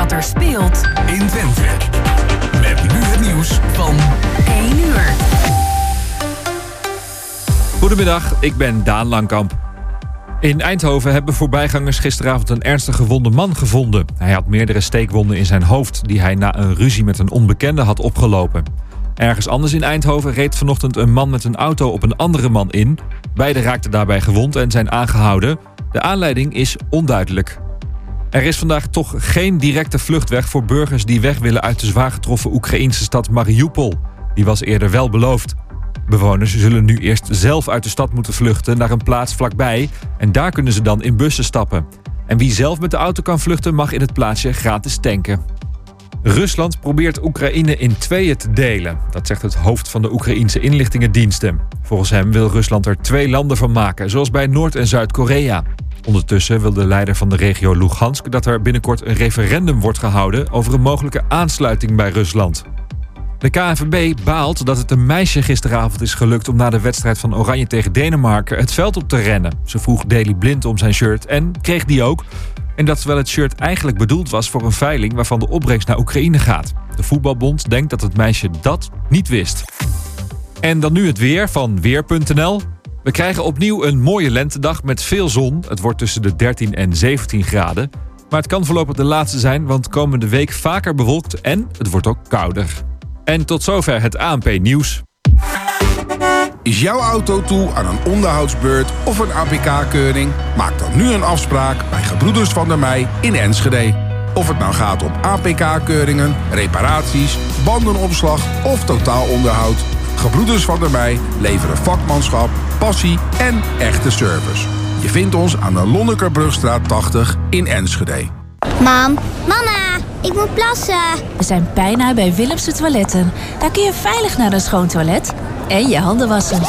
wat er speelt in Twente. Met nu het nieuws van 1 uur. Goedemiddag, ik ben Daan Langkamp. In Eindhoven hebben voorbijgangers gisteravond een ernstig gewonde man gevonden. Hij had meerdere steekwonden in zijn hoofd die hij na een ruzie met een onbekende had opgelopen. Ergens anders in Eindhoven reed vanochtend een man met een auto op een andere man in. Beiden raakten daarbij gewond en zijn aangehouden. De aanleiding is onduidelijk. Er is vandaag toch geen directe vluchtweg voor burgers die weg willen uit de zwaar getroffen Oekraïnse stad Mariupol. Die was eerder wel beloofd. Bewoners zullen nu eerst zelf uit de stad moeten vluchten naar een plaats vlakbij en daar kunnen ze dan in bussen stappen. En wie zelf met de auto kan vluchten mag in het plaatsje gratis tanken. Rusland probeert Oekraïne in tweeën te delen. Dat zegt het hoofd van de Oekraïense inlichtingendiensten. Volgens hem wil Rusland er twee landen van maken, zoals bij Noord- en Zuid-Korea. Ondertussen wil de leider van de regio Lugansk dat er binnenkort een referendum wordt gehouden over een mogelijke aansluiting bij Rusland. De KNVB baalt dat het een meisje gisteravond is gelukt om na de wedstrijd van Oranje tegen Denemarken het veld op te rennen. Ze vroeg Daley Blind om zijn shirt en kreeg die ook. En dat terwijl het shirt eigenlijk bedoeld was voor een veiling waarvan de opbrengst naar Oekraïne gaat. De voetbalbond denkt dat het meisje dat niet wist. En dan nu het weer van Weer.nl. We krijgen opnieuw een mooie lentedag met veel zon. Het wordt tussen de 13 en 17 graden. Maar het kan voorlopig de laatste zijn, want komende week vaker bewolkt en het wordt ook kouder. En tot zover het ANP-nieuws. Is jouw auto toe aan een onderhoudsbeurt of een APK-keuring? Maak dan nu een afspraak bij Gebroeders van der Mei in Enschede. Of het nou gaat om APK-keuringen, reparaties, bandenopslag of totaalonderhoud. Gebroeders van der Mei leveren vakmanschap, passie en echte service. Je vindt ons aan de Lonnekerbrugstraat 80 in Enschede. Mam, mama, ik moet plassen. We zijn bijna bij Willemse Toiletten. Daar kun je veilig naar een schoon toilet en je handen wassen.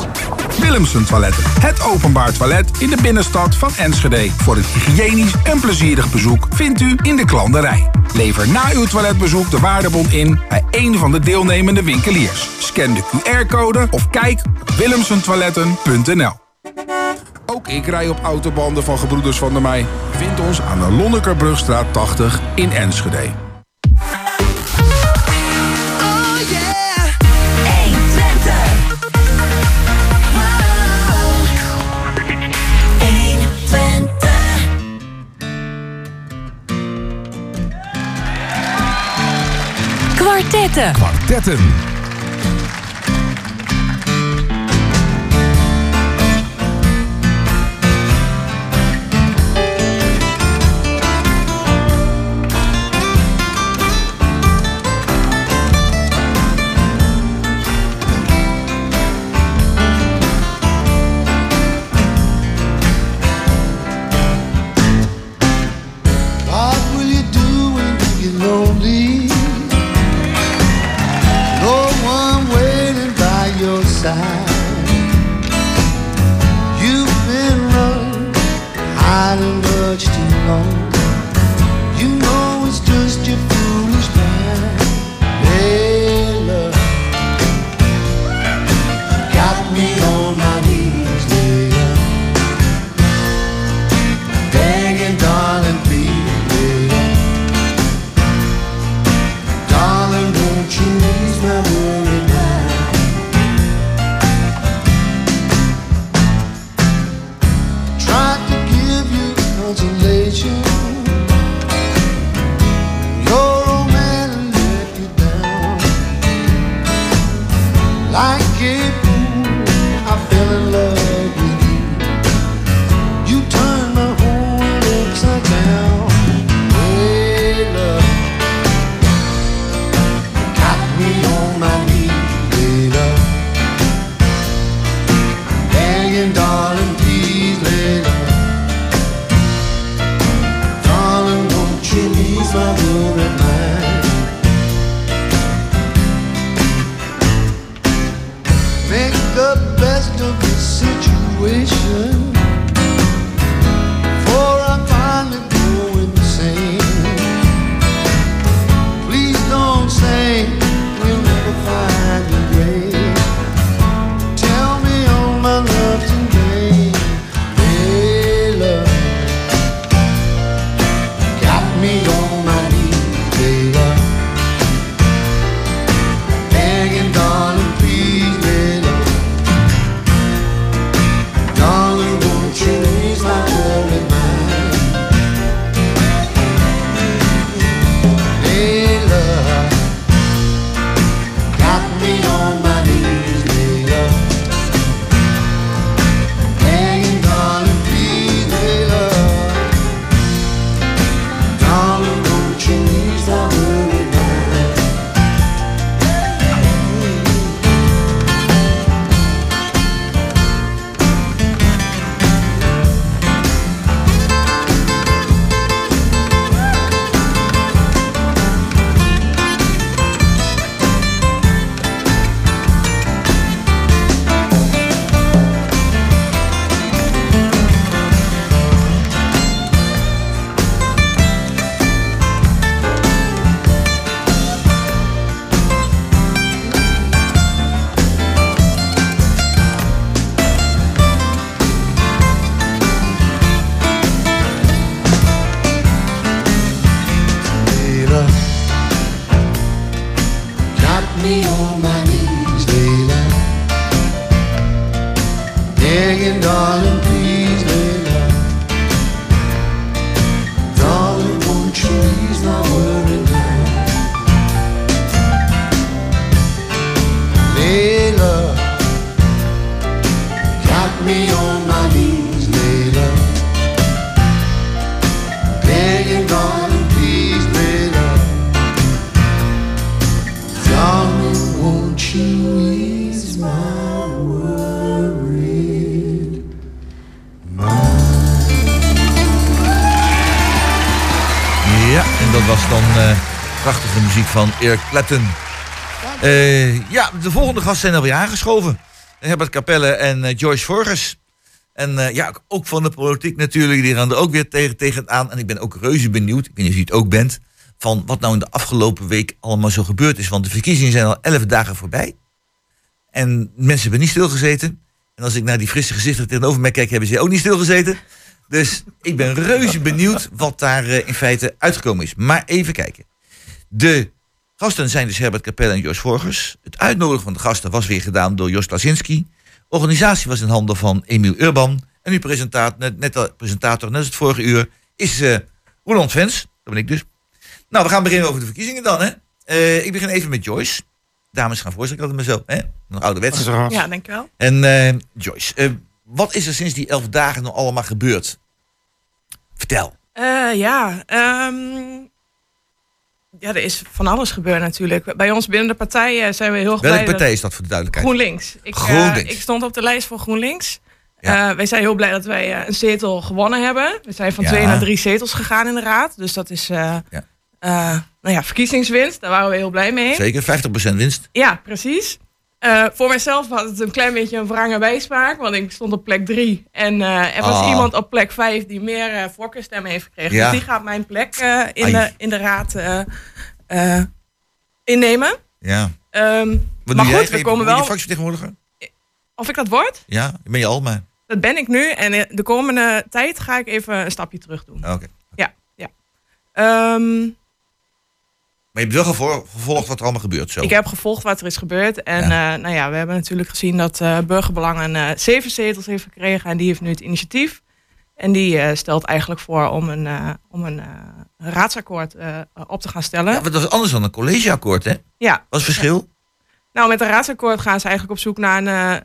Willemsen Toiletten, het openbaar toilet in de binnenstad van Enschede. Voor een hygiënisch en plezierig bezoek vindt u in de klanderij. Lever na uw toiletbezoek de waardebon in bij een van de deelnemende winkeliers. Scan de QR-code of kijk op willemsentoiletten.nl. Ook ik rij op autobanden van Gebroeders van der Mei. Vind ons aan de Lonnekerbrugstraat 80 in Enschede. Kwartetten. Kwartetten. Van Eric Clapton. Eh, ja, de volgende gasten zijn alweer aangeschoven. Herbert Capelle en eh, Joyce Vorgers. En eh, ja, ook van de politiek natuurlijk. Die gaan er ook weer tegen, tegenaan. En ik ben ook reuze benieuwd, ik weet niet of je het ook bent... van wat nou in de afgelopen week allemaal zo gebeurd is. Want de verkiezingen zijn al elf dagen voorbij. En mensen hebben niet stilgezeten. En als ik naar die frisse gezichten tegenover mij kijk... hebben ze ook niet stilgezeten. Dus ik ben reuze benieuwd wat daar in feite uitgekomen is. Maar even kijken. De gasten zijn dus Herbert Capelle en Jos Vorgers. Het uitnodigen van de gasten was weer gedaan door Jos Lazinski. Organisatie was in handen van Emiel Urban. En uw presentator, net, net, de presentator, net als het vorige uur, is eh Roland Vens. Dat ben ik dus. Nou, we gaan beginnen over de verkiezingen dan. Hè? Eh, ik begin even met Joyce. Dames gaan voorstellen, ik had het me zo. Hè? Een ouderwets. Ja, dankjewel. En eh, Joyce, eh, wat is er sinds die elf dagen nog allemaal gebeurd? Vertel. Eh, ja, ehm, ja, er is van alles gebeurd natuurlijk. Bij ons binnen de partij eh, zijn we heel erg blij Welke dat- partij is dat voor de duidelijkheid? GroenLinks. Ik, eh, ik stond op de lijst voor GroenLinks. Ja. Eh, wij zijn heel blij dat wij een zetel gewonnen hebben. We zijn van Ja. twee naar drie zetels gegaan in de raad. Dus dat is Ja. nou ja, verkiezingswinst. Daar waren we heel blij mee. Zeker, 50% winst. Ja, precies. Eh, voor mijzelf had het een klein beetje een wrange bijsmaak, want ik stond op plek drie. En eh, er was Ah. iemand op plek vijf die meer eh voorkeurstemmen heeft gekregen. Ja. Dus die gaat mijn plek in, Ai. de, in de raad innemen. Ja. Ehm, Wat maar goed, jij? we komen Ben je wel... fractievertegenwoordiger? Of ik dat word? Ja, ben je al, maar... Dat ben ik nu. En de komende tijd ga ik even een stapje terug doen. Oké. Ja, ja. Ehm, Maar je hebt wel gevo- gevolgd wat er allemaal gebeurt zo. Ik heb gevolgd wat er is gebeurd. En Ja. eh, nou ja, we hebben natuurlijk gezien dat eh Burgerbelangen eh, zeven zetels heeft gekregen. En die heeft nu het initiatief. En die stelt eigenlijk voor om een, om een raadsakkoord op te gaan stellen. Ja, maar dat is anders dan een collegeakkoord, hè? Ja. Wat is het verschil? Nou, met een raadsakkoord gaan ze eigenlijk op zoek naar een,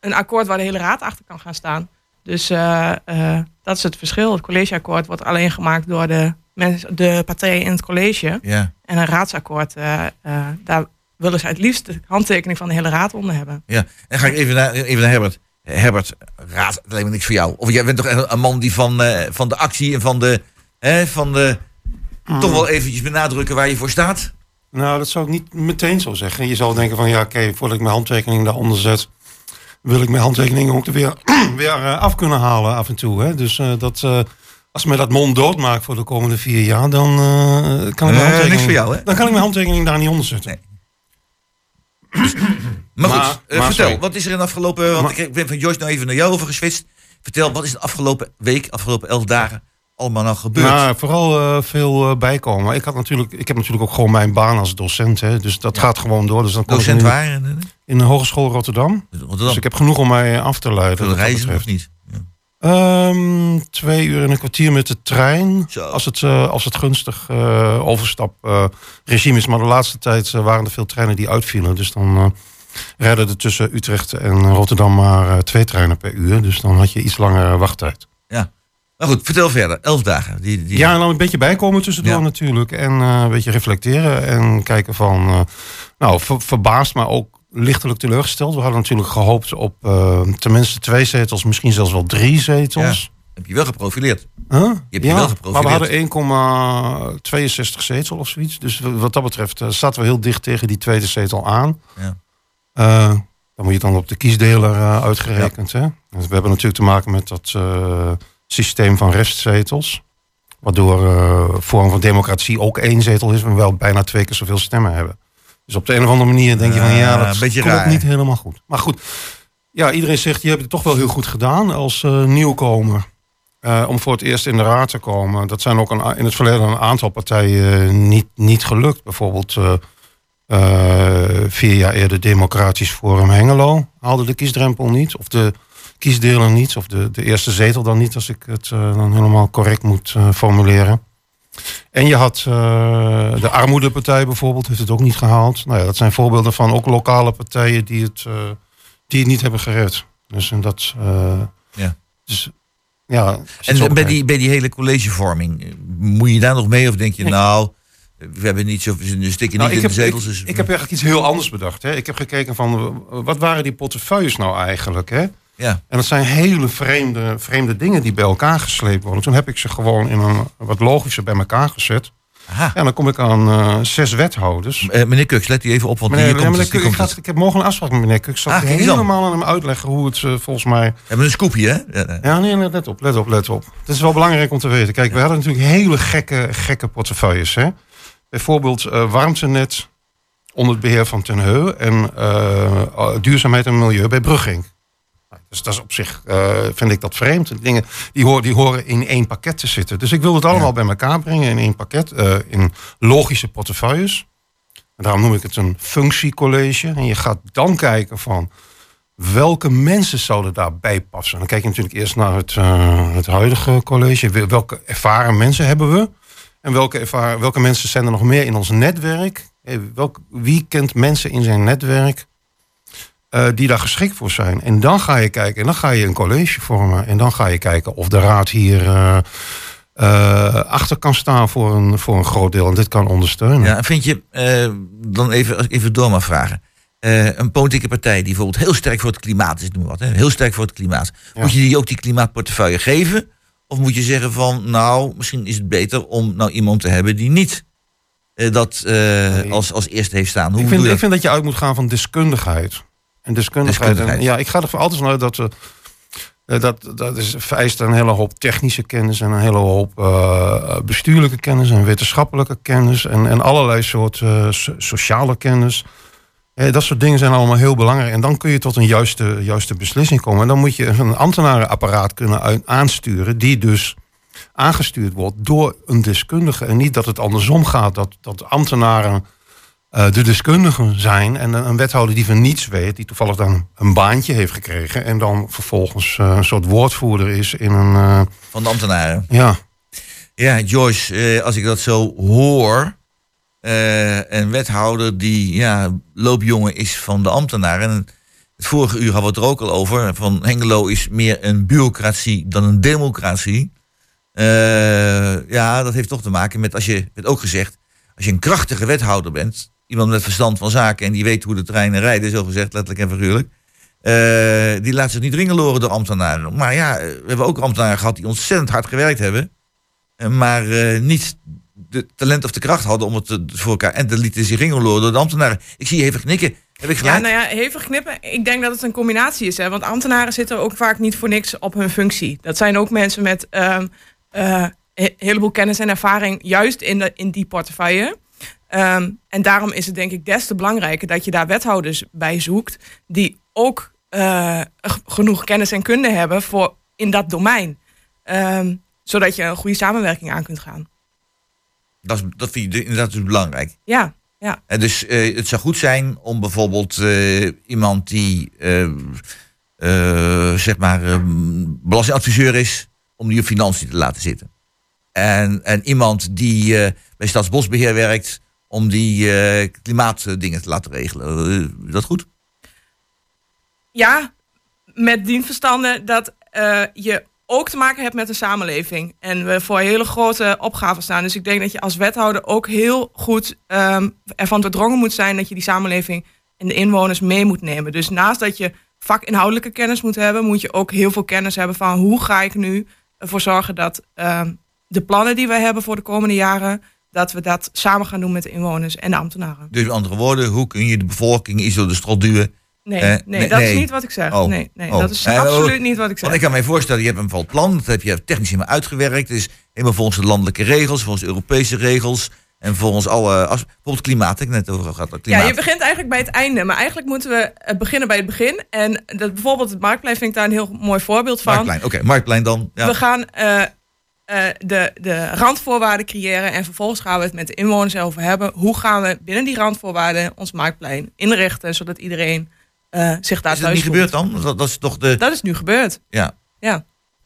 een akkoord waar de hele raad achter kan gaan staan. Dus dat is het verschil. Het collegeakkoord wordt alleen gemaakt door de, mensen, de partijen in het college. Ja. En een raadsakkoord, eh, eh, daar willen ze het liefst de handtekening van de hele raad onder hebben. Ja. En ga ik even naar, even naar Herbert. Herbert, raad, dat lijkt me niks voor jou. Of jij bent toch een man die van, eh, van de actie en van de... Hè, van de toch wel eventjes benadrukken waar je voor staat? Nou, dat zou ik niet meteen zo zeggen. Je zal denken van ja, oké, voordat ik mijn handtekening daaronder zet, wil ik mijn handtekeningen ook er weer, weer eh, af kunnen halen af en toe. Hè? Dus eh, dat, eh, als mij dat mond doodmaakt voor de komende vier jaar, dan eh, kan ik mijn Eh, handtekening. niks voor jou, hè? Dan kan ik mijn handtekening daar niet onder zetten. Maar, Maar- goed, eh, maar vertel, sorry. wat is er in de afgelopen... Want Maar- ik ben van Joyce nou even naar jou over geswitst. Vertel, wat is de afgelopen week, afgelopen elf dagen allemaal nou gebeurd? Nou, vooral eh, veel bijkomen. Ik, had natuurlijk, ik heb natuurlijk ook gewoon mijn baan als docent. Hè, dus dat gaat gewoon door. Dus dan kon ik Docent nu- waar? In, In de Hogeschool Rotterdam. Rotterdam. Dus ik heb genoeg om mij af te leiden. Veel reizen of niet? Ehm, twee uur en een kwartier met de trein. Zo. Als het, eh, als het gunstig eh overstapregime is. Maar de laatste tijd eh, waren er veel treinen die uitvielen. Dus dan rijden er tussen Utrecht en Rotterdam maar twee treinen per uur. Dus dan had je iets langere wachttijd. Ja. Maar goed, vertel verder. Elf dagen. Die, die... Ja, en dan een beetje bijkomen tussendoor Ja. natuurlijk. En een beetje reflecteren en kijken van... nou, ver- verbaasd, maar ook lichtelijk teleurgesteld. We hadden natuurlijk gehoopt op eh, tenminste twee zetels, misschien zelfs wel drie zetels. Heb je wel geprofileerd? Huh? Je hebt je wel geprofileerd. Maar we hadden 1,62 zetel of zoiets. Dus wat dat betreft eh, zaten we heel dicht tegen die tweede zetel aan. Ja. Eh, dan moet je dan op de kiesdeler uitgerekend. Hè? Dus we hebben natuurlijk te maken met dat systeem van restzetels. Waardoor vorm van democratie ook één zetel is, maar wel bijna twee keer zoveel stemmen hebben. Dus op de een of andere manier denk je van ja, Ja, dat beetje klopt raar. niet helemaal goed. Maar goed, ja, iedereen zegt je hebt het toch wel heel goed gedaan als eh, nieuwkomer. Eh, om voor het eerst in de raad te komen. Dat zijn ook een, in het verleden een aantal partijen eh, niet, niet gelukt. Bijvoorbeeld eh, eh, vier jaar eerder Democratisch Forum Hengelo haalde de kiesdrempel niet. Of de kiesdeler niet. Of de, de eerste zetel dan niet, als ik het eh, dan helemaal correct moet eh, formuleren. En je had eh, de Armoedepartij bijvoorbeeld, heeft het ook niet gehaald. Nou ja, dat zijn voorbeelden van ook lokale partijen die het, eh, die het niet hebben gered. Dus en dat. eh, Ja. dus Ja, En bij die, bij die hele collegevorming, moet je daar nog mee? Of denk je, nou, we hebben niet zo, we stikken Nou, niet in heb, de zetels. ik, dus, ik heb eigenlijk iets heel anders bedacht. Hè. Ik heb gekeken van, wat waren die portefeuilles nou eigenlijk? Hè? Ja. En dat zijn hele vreemde, vreemde dingen die bij elkaar gesleept worden. Toen heb ik ze gewoon in een wat logischer bij elkaar gezet. Aha. Ja, dan kom ik aan eh, zes wethouders. Eh, meneer Kuks, let u even op, want Meneer, hier komt, meneer Kuk, ik, komt ik heb morgen een afspraak met meneer Kuk. Ik zal Ah, aan. helemaal aan hem uitleggen hoe het eh, volgens mij... We hebben een scoopje, hè? Ja, nee, let op, let op, let op. Het is wel belangrijk om te weten. Kijk, we hadden natuurlijk hele gekke, gekke portefeuilles. Hè? Bijvoorbeeld warmtenet onder het beheer van Ten Heu... en duurzaamheid en milieu bij Brugging. Dus dat is op zich, eh, vind ik dat vreemd. Die dingen die, horen, die horen in één pakket te zitten. Dus ik wil het allemaal bij elkaar brengen in één pakket. eh, in logische portefeuilles. En daarom noem ik het een functiecollege. En je gaat dan kijken van welke mensen zouden daarbij passen. Dan kijk je natuurlijk eerst naar het, eh, het huidige college. Wel- Welke ervaren mensen hebben we? En welke, ervaren, welke mensen zijn er nog meer in ons netwerk? Welk, wie kent mensen in zijn netwerk eh, die daar geschikt voor zijn? En dan ga je kijken, en dan ga je een college vormen. En dan ga je kijken of de raad hier eh, eh, achter kan staan voor een, voor een groot deel. En dit kan ondersteunen. Ja, en vind je, dan even, even door mag vragen. Een politieke partij die bijvoorbeeld heel sterk voor het klimaat is, noem maar wat. Hè, heel sterk voor het klimaat. Ja. Moet je die ook die klimaatportefeuille geven? Of moet je zeggen van, nou, misschien is het beter om nou iemand te hebben die niet dat als, als eerste heeft staan. Hoe ik, vind, ik vind dat je uit moet gaan van deskundigheid. En deskundigheid. Deskundigheid. En, ja, ik ga ervan altijd vanuit dat. eh, eh, dat, dat is, vereist een hele hoop technische kennis en een hele hoop eh, bestuurlijke kennis en wetenschappelijke kennis en, en allerlei soorten so- sociale kennis. Eh, dat soort dingen zijn allemaal heel belangrijk. En dan kun je tot een juiste, juiste beslissing komen. En dan moet je een ambtenarenapparaat kunnen aansturen, die dus aangestuurd wordt door een deskundige. En niet dat het andersom gaat, dat, dat ambtenaren eh, de deskundigen zijn. En een, een wethouder die van niets weet, die toevallig dan een baantje heeft gekregen. En dan vervolgens eh, een soort woordvoerder is in een. eh, Van de ambtenaren. ja, Ja, Joyce, als ik dat zo hoor. een wethouder die ja, loopjongen is van de ambtenaren. En het vorige uur hadden we het er ook al over. Van Hengelo is meer een bureaucratie dan een democratie. Ja, dat heeft toch te maken met, als je, het ook gezegd, als je een krachtige wethouder bent, iemand met verstand van zaken en die weet hoe de treinen rijden, zo gezegd, letterlijk en figuurlijk. eh, die laat zich niet ringeloren door ambtenaren. Maar ja, eh, we hebben ook ambtenaren gehad die ontzettend hard gewerkt hebben. eh, Maar niet de talent of de kracht hadden om het te- voor elkaar. En de lieten zich ringeloren door de ambtenaren. Ik zie je even knikken. Heb ik Ja, gelijk? nou ja, hevig knippen. Ik denk dat het een combinatie is. Hè? Want ambtenaren zitten ook vaak niet voor niks op hun functie. Dat zijn ook mensen met ehm, een heleboel kennis en ervaring, juist in, de, in die portefeuille. Ehm, en daarom is het denk ik des te belangrijker dat je daar wethouders bij zoekt, die ook eh, genoeg kennis en kunde hebben voor in dat domein. Ehm, zodat je een goede samenwerking aan kunt gaan. Dat, is, dat vind je inderdaad dus belangrijk. Ja, ja. En dus eh, het zou goed zijn om bijvoorbeeld eh, iemand die zeg maar eh, belastingadviseur is, om die op financiën te laten zitten. En, en iemand die bij Staatsbosbeheer werkt, om die eh, klimaatdingen te laten regelen. Is dat goed? Ja, met dienverstanden dat eh, je ook te maken hebt met de samenleving. En we voor hele grote opgaven staan. Dus ik denk dat je als wethouder ook heel goed ehm, ervan doordrongen moet zijn dat je die samenleving en de inwoners mee moet nemen. Dus naast dat je vakinhoudelijke kennis moet hebben, moet je ook heel veel kennis hebben van hoe ga ik nu ervoor zorgen dat ehm, de plannen die we hebben voor de komende jaren, dat we dat samen gaan doen met de inwoners en de ambtenaren. Dus met andere woorden, hoe kun je de bevolking iets door de strot duwen? Nee, Eh, nee, nee, dat nee. is niet wat ik zeg. Oh, Nee, nee oh. dat is Eh, absoluut niet wat ik zeg. Want ik kan mij voorstellen, je hebt een bepaald plan, dat heb je technisch helemaal uitgewerkt. Het is helemaal volgens de landelijke regels, volgens de Europese regels. En volgens alle, als, bijvoorbeeld klimaat, ik net over gehad. Klimaat. Ja, je begint eigenlijk bij het einde. Maar eigenlijk moeten we eh, beginnen bij het begin. En dat, bijvoorbeeld het Marktplein vind ik daar een heel mooi voorbeeld van. Marktplein, oké, Marktplein dan. Ja. We gaan eh, eh, de, de randvoorwaarden creëren. En vervolgens gaan we het met de inwoners over hebben. Hoe gaan we binnen die randvoorwaarden ons Marktplein inrichten. Zodat iedereen eh, zich daar is dat thuis niet gebeurd dan? Dat, dat is toch de... Dat is nu gebeurd. Ja. Ja.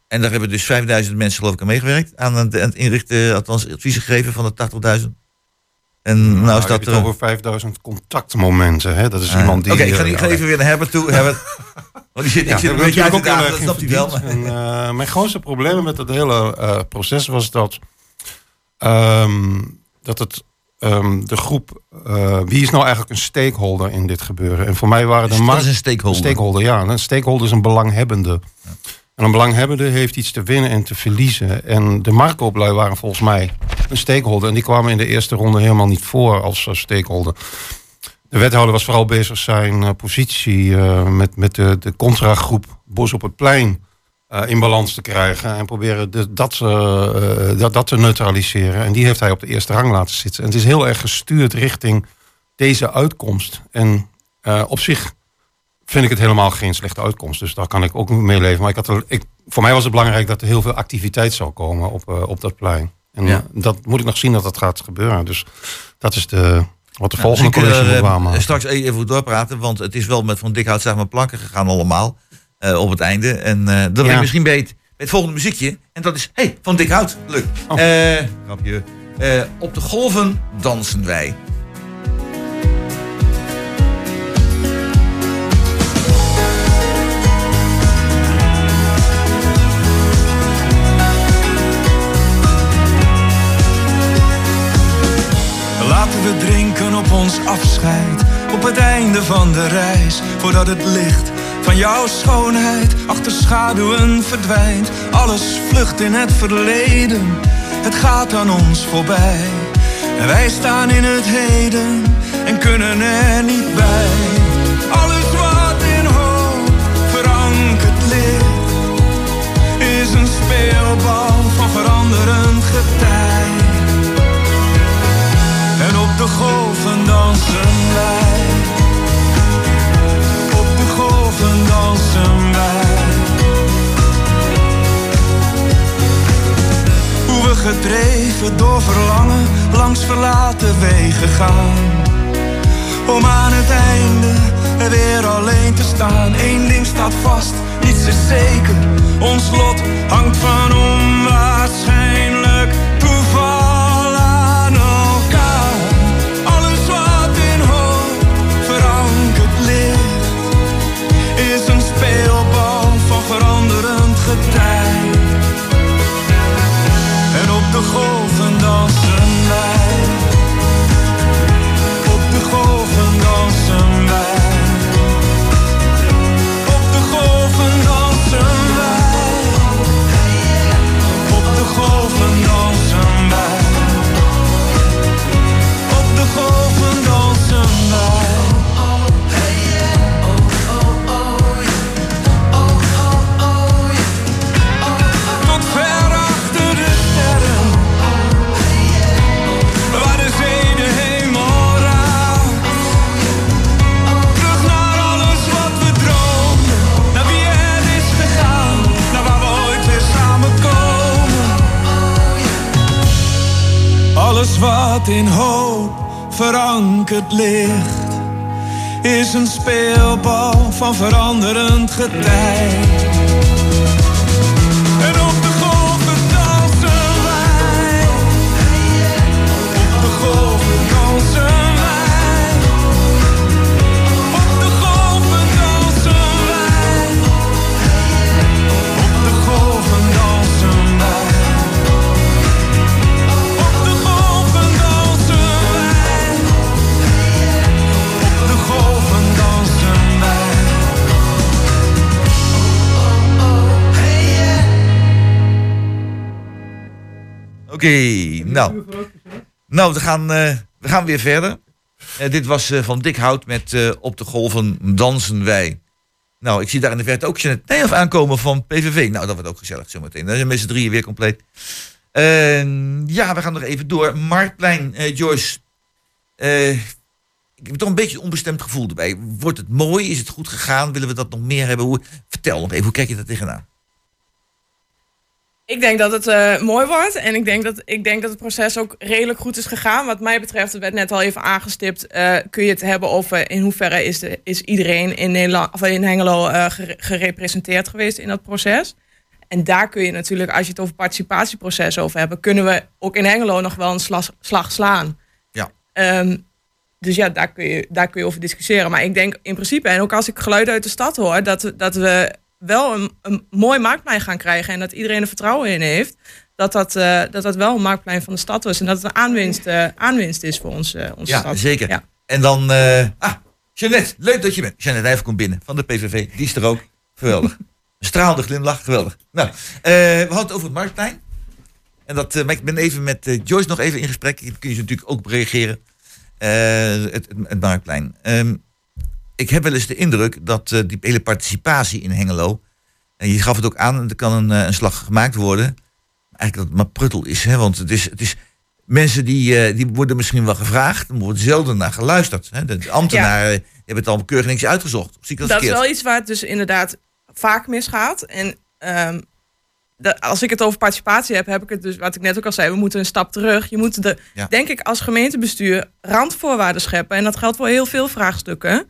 En daar hebben dus 5000 mensen geloof ik aan meegewerkt. Aan het, aan het inrichten, althans adviezen gegeven van de 80.000. En nou is Nou, dat er... het over 5000 contactmomenten. Hè? Dat is iemand die... Oké, ik, ga, eh, ga even weer naar Herbert toe. Herbert. Want die zit, ik zit een beetje uit dat snapt hij wel. En, eh, mijn grootste probleem met het hele eh, proces was dat, ehm, dat het, ehm, de groep, eh, wie is nou eigenlijk een stakeholder in dit gebeuren? En voor mij waren de markt- is een stakeholder? stakeholder, ja. Een stakeholder is een belanghebbende. En een belanghebbende heeft iets te winnen en te verliezen. En de marktkooplui waren volgens mij een stakeholder. En die kwamen in de eerste ronde helemaal niet voor als eh, stakeholder. De wethouder was vooral bezig zijn eh, positie eh, met, met de, de contragroep Bos op het Plein eh, in balans te krijgen. En proberen de, dat, dat, dat te neutraliseren. En die heeft hij op de eerste rang laten zitten. En het is heel erg gestuurd richting deze uitkomst. En op zich vind ik het helemaal geen slechte uitkomst. Dus daar kan ik ook mee leven. Maar ik had er, ik, voor mij was het belangrijk dat er heel veel activiteit zou komen op, op dat plein. En Ja. eh, dat moet ik nog zien dat dat gaat gebeuren. Dus dat is de, wat de volgende kunnen college we, moet eh, waarmaken. straks even goed doorpraten, want het is wel met Van Dikhout zeg maar planken gegaan allemaal eh, op het einde. En eh dan ben Ja. misschien bij het, bij het volgende muziekje. En dat is, hey, Van Dikhout. Leuk. Oh. Eh, grapje. Eh, op de golven dansen wij. We drinken op ons afscheid, op het einde van de reis. Voordat het licht van jouw schoonheid achter schaduwen verdwijnt. Alles vlucht in het verleden, het gaat aan ons voorbij. En wij staan in het heden en kunnen er niet bij. Golven dansen wij. Op de golven dansen wij. Hoe we gedreven door verlangen langs verlaten wegen gaan. Om aan het einde er weer alleen te staan. Eén ding staat vast, niets is zeker. Ons lot hangt van onwaarschijnlijk En op Wat in hoop verankerd ligt. Is een speelbal van veranderend getij. Oké, nou. Nou, we gaan, eh, we gaan weer verder. Eh, dit was eh, van Dick Hout met Op de golven dansen wij. Nou, ik zie daar in de verte ook Jeanette Nijhoff aankomen van PVV. Nou, dat wordt ook gezellig zometeen. Dan zijn z'n drieën weer compleet. Ja, we gaan nog even door. Marktplein, Joyce. Ik heb toch een beetje een onbestemd gevoel erbij. Wordt het mooi? Is het goed gegaan? Willen we dat nog meer hebben? Hoe, vertel nog even, hoe kijk je daar tegenaan? Ik denk dat het eh, mooi wordt. En ik denk, dat, ik denk dat het proces ook redelijk goed is gegaan. Wat mij betreft, het werd net al even aangestipt. eh, kun je het hebben over in hoeverre is, de, is iedereen in, Nederland, of in Hengelo eh, gere- gerepresenteerd geweest in dat proces. En daar kun je natuurlijk, als je het over participatieproces over hebt, kunnen we ook in Hengelo nog wel een slag, slag slaan. Ja. Ehm, dus ja, daar kun, je, daar kun je over discussiëren. Maar ik denk in principe, en ook als ik geluiden uit de stad hoor, dat, dat we wel een, een mooi marktplein gaan krijgen en dat iedereen er vertrouwen in heeft. Dat dat, eh, dat dat wel een marktplein van de stad is en dat het een aanwinst, eh, aanwinst is voor ons, eh, onze Ja, stad. zeker. Ja. En dan... eh ah, Jeannette, leuk dat je bent. Jeannette Nijver komt binnen van de PVV. Die is er ook. Geweldig. Een stralende glimlach. Geweldig. Nou, we hadden het over het Marktplein. En dat, maar ik ben even met Joyce nog even in gesprek. Kun je natuurlijk ook op reageren. Het, het, het Marktplein. Ehm, ik heb wel eens de indruk dat eh, die hele participatie in Hengelo... En je gaf het ook aan, er kan een, eh, een slag gemaakt worden. Eigenlijk dat het maar pruttel is. Hè? Want het is, het is mensen die, eh, die worden misschien wel gevraagd. Er wordt zelden naar geluisterd. Hè? De ambtenaren hebben het al keurig niks uitgezocht. Of zie ik dat, Dat is wel iets waar het dus inderdaad vaak misgaat. En ehm, de- als ik het over participatie heb, heb ik het dus, wat ik net ook al zei, we moeten een stap terug. Je moet de, Ja. denk ik, als gemeentebestuur randvoorwaarden scheppen. En dat geldt voor heel veel vraagstukken.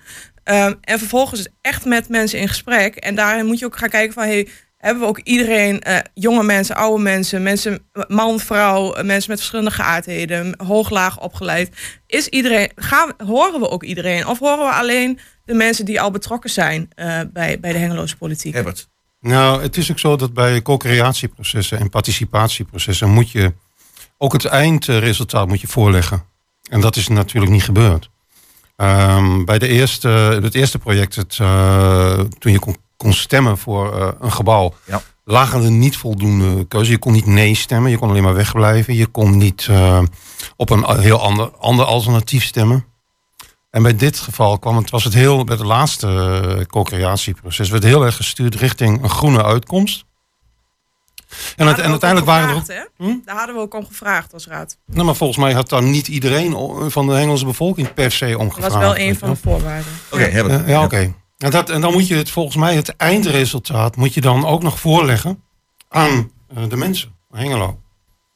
Ehm, en vervolgens echt met mensen in gesprek. En daarin moet je ook gaan kijken van, hey, hebben we ook iedereen, eh, jonge mensen, oude mensen, mensen, man, vrouw, eh, mensen met verschillende geaardheden, hoog, laag opgeleid. Is iedereen, gaan, horen we ook iedereen? Of horen we alleen de mensen die al betrokken zijn eh, bij, bij de Hengeloze politiek? Herbert. Nou, het is ook zo dat bij co-creatieprocessen en participatieprocessen moet je ook het eindresultaat moet je voorleggen. En dat is natuurlijk niet gebeurd. Ehm, bij de eerste, het eerste project, het, eh, toen je kon, kon stemmen voor eh, een gebouw, Ja. lagen er niet voldoende keuze. Je kon niet nee stemmen, je kon alleen maar wegblijven. Je kon niet eh, op een heel ander, ander alternatief stemmen. En bij dit geval kwam het, was het heel, bij het laatste co-creatieproces, werd heel erg gestuurd richting een groene uitkomst. En, het, en uiteindelijk waren er ook. Hè? Daar hadden we ook om gevraagd als raad. Nou, maar volgens mij had daar niet iedereen van de Engelse bevolking per se om Dat gevraagd. was wel een van de voorwaarden. Oké, Herbert. Ja, ja, oké. En, dat- en dan moet je het volgens mij, het eindresultaat, moet je dan ook nog voorleggen aan eh, de mensen. Hengelo.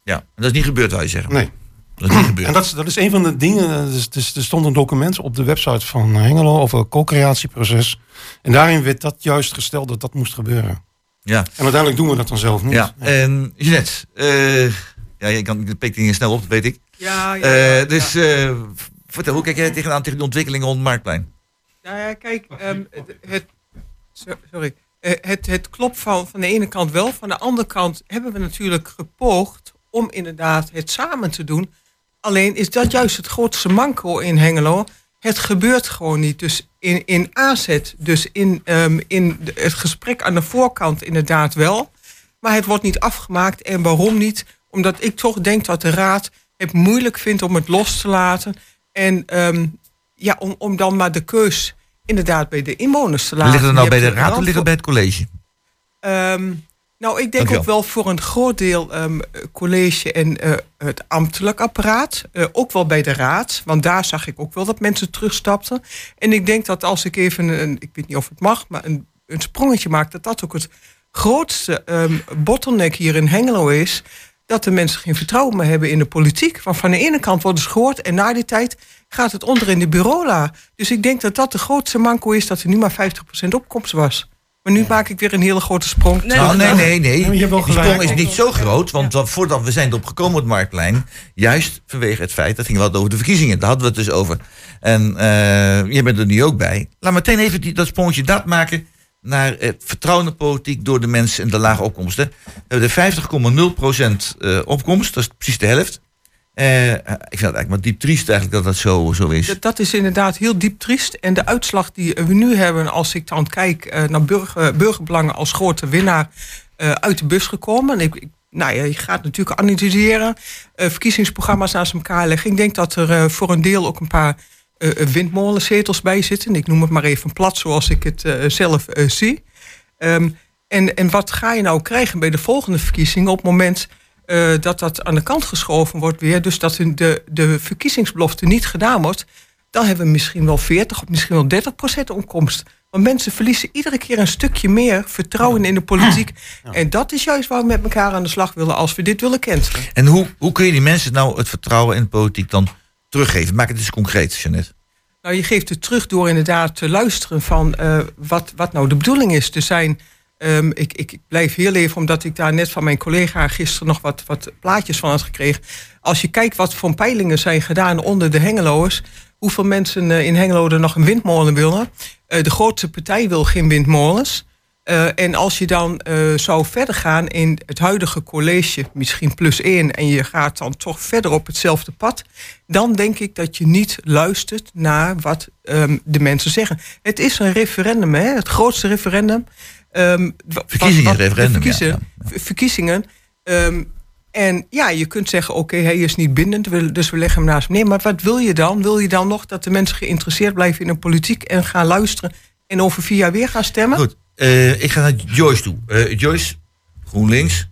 Ja, en dat is niet gebeurd, zou je zeggen. Nee. Dat is niet gebeurd. En dat is, dat is een van de dingen. eh, Dus, dus, er stond een document op de website van Hengelo over het co-creatieproces. En daarin werd dat juist gesteld dat dat moest gebeuren. Ja. En uiteindelijk doen we dat dan zelf niet. Ja, en Jeanette, eh, ja, je kan de pik dingen snel op, dat weet ik. Ja, ja, Eh, ja, dus eh, vertel, hoe kijk jij tegenaan tegen de ontwikkelingen rond het Marktplein? Nou ja, kijk, ehm, het, het, so- sorry. Eh, het, het klopt van, van de ene kant wel. Van de andere kant hebben we natuurlijk gepoogd om inderdaad het samen te doen. Alleen is dat juist het grootste manco in Hengelo. Het gebeurt gewoon niet. Dus in, in aanzet, dus in, ehm, in het gesprek aan de voorkant inderdaad wel. Maar het wordt niet afgemaakt. En waarom niet? Omdat ik toch denk dat de raad het moeilijk vindt om het los te laten. En ehm, ja, om, om dan maar de keus inderdaad bij de inwoners te laten. ligt het nou bij de raad of ligt het bij het college? Ehm, nou, ik denk ook wel voor een groot deel ehm, college en eh, het ambtelijk apparaat. Eh, ook wel bij de raad, want daar zag ik ook wel dat mensen terugstapten. En ik denk dat als ik even, een, ik weet niet of het mag, maar een, een sprongetje maak, dat dat ook het grootste ehm, bottleneck hier in Hengelo is. Dat de mensen geen vertrouwen meer hebben in de politiek. Want van de ene kant worden ze gehoord en na die tijd gaat het onder in de bureaula. Dus ik denk dat dat de grootste manco is dat er nu maar 50% opkomst was. Maar nu maak ik weer een hele grote sprong. nou, nee, nee, nee. Die sprong is niet zo groot, want voordat we zijn erop gekomen op het Marktplein, juist vanwege het feit, dat ging wel over de verkiezingen, daar hadden we het dus over. En eh je bent er nu ook bij. Laat meteen even die, dat sprongetje dat maken naar het vertrouwen in de politiek door de mensen en de lage opkomsten. We hebben de 50,0% eh, opkomst, dat is precies de helft. Eh, ik vind het eigenlijk maar diep triest eigenlijk dat dat zo, zo is. Dat, is inderdaad heel diep triest. En de uitslag die we nu hebben, als ik dan kijk eh, naar burger, burgerbelangen als grote winnaar eh, uit de bus gekomen. En ik, nou ja, je gaat natuurlijk analyseren, eh, verkiezingsprogramma's naast elkaar leggen. Ik denk dat er eh, voor een deel ook een paar eh, windmolenzetels bij zitten. Ik noem het maar even plat zoals ik het eh, zelf eh, zie. Ehm, en, en wat ga je nou krijgen bij de volgende verkiezingen op het moment eh, dat dat aan de kant geschoven wordt weer, dus dat de, de verkiezingsbelofte niet gedaan wordt, dan hebben we misschien wel 40 of misschien wel 30 procent opkomst. Want mensen verliezen iedere keer een stukje meer vertrouwen in de politiek. En dat is juist waar we met elkaar aan de slag willen als we dit willen kenteren. En hoe, hoe kun je die mensen nou het vertrouwen in de politiek dan teruggeven? Maak het eens concreet, Jeannette. Nou, je geeft het terug door inderdaad te luisteren van eh, wat, wat nou de bedoeling is. Er zijn Ehm, ik, ik, blijf hier leven omdat ik daar net van mijn collega gisteren nog wat, wat plaatjes van had gekregen. Als je kijkt wat voor peilingen zijn gedaan onder de Hengeloers. Hoeveel mensen eh, in Hengelo er nog een windmolen willen. Eh, de grootste partij wil geen windmolens. Eh, en als je dan eh, zou verder gaan in het huidige college, misschien plus één, en je gaat dan toch verder op hetzelfde pad, dan denk ik dat je niet luistert naar wat ehm, de mensen zeggen. Het is een referendum, hè? het grootste referendum. Verkiezingen, wat- wat- referendum, ja, Verkiezingen. En ja, je kunt zeggen, oké, hij is niet bindend, dus we leggen hem naast. Nee, maar wat wil je dan? Wil je dan nog dat de mensen geïnteresseerd blijven in de politiek en gaan luisteren en over vier jaar weer gaan stemmen? Goed, eh, ik ga naar Joyce toe. Eh, Joyce, GroenLinks.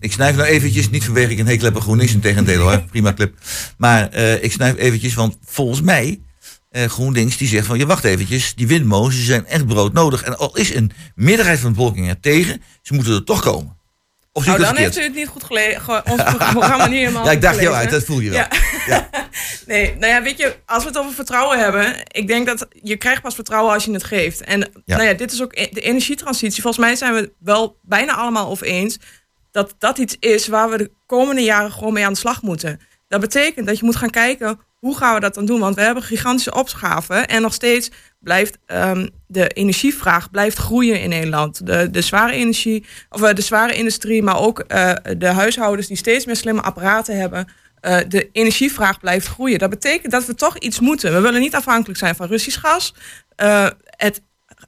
Ik snijf nou eventjes, niet vanwege ik een hekel heb aan GroenLinks, in tegendeel hoor, prima clip. Maar eh, ik snijf eventjes, want volgens mij, GroenLinks die zegt van, je wacht eventjes, die windmolens zijn echt broodnodig. En al is een meerderheid van de bevolking er tegen, ze moeten er toch komen. Of Nou, dan heeft u het niet goed gelezen. Ons programma niet helemaal Ja, ik dacht jou uit, dat voel je wel. Ja. nee, nou ja, weet je, als we het over vertrouwen hebben, ik denk dat je krijgt pas vertrouwen als je het geeft. En Ja. nou ja, dit is ook e- de energietransitie. Volgens mij zijn we het wel bijna allemaal over eens dat dat iets is waar we de komende jaren gewoon mee aan de slag moeten. Dat betekent dat je moet gaan kijken hoe gaan we dat dan doen? Want we hebben gigantische opschaven en nog steeds blijft ehm, de energievraag blijft groeien in Nederland. De, de zware energie, of eh, de zware industrie, maar ook eh, de huishoudens die steeds meer slimme apparaten hebben. eh, de energievraag blijft groeien. Dat betekent dat we toch iets moeten. We willen niet afhankelijk zijn van Russisch gas. Het,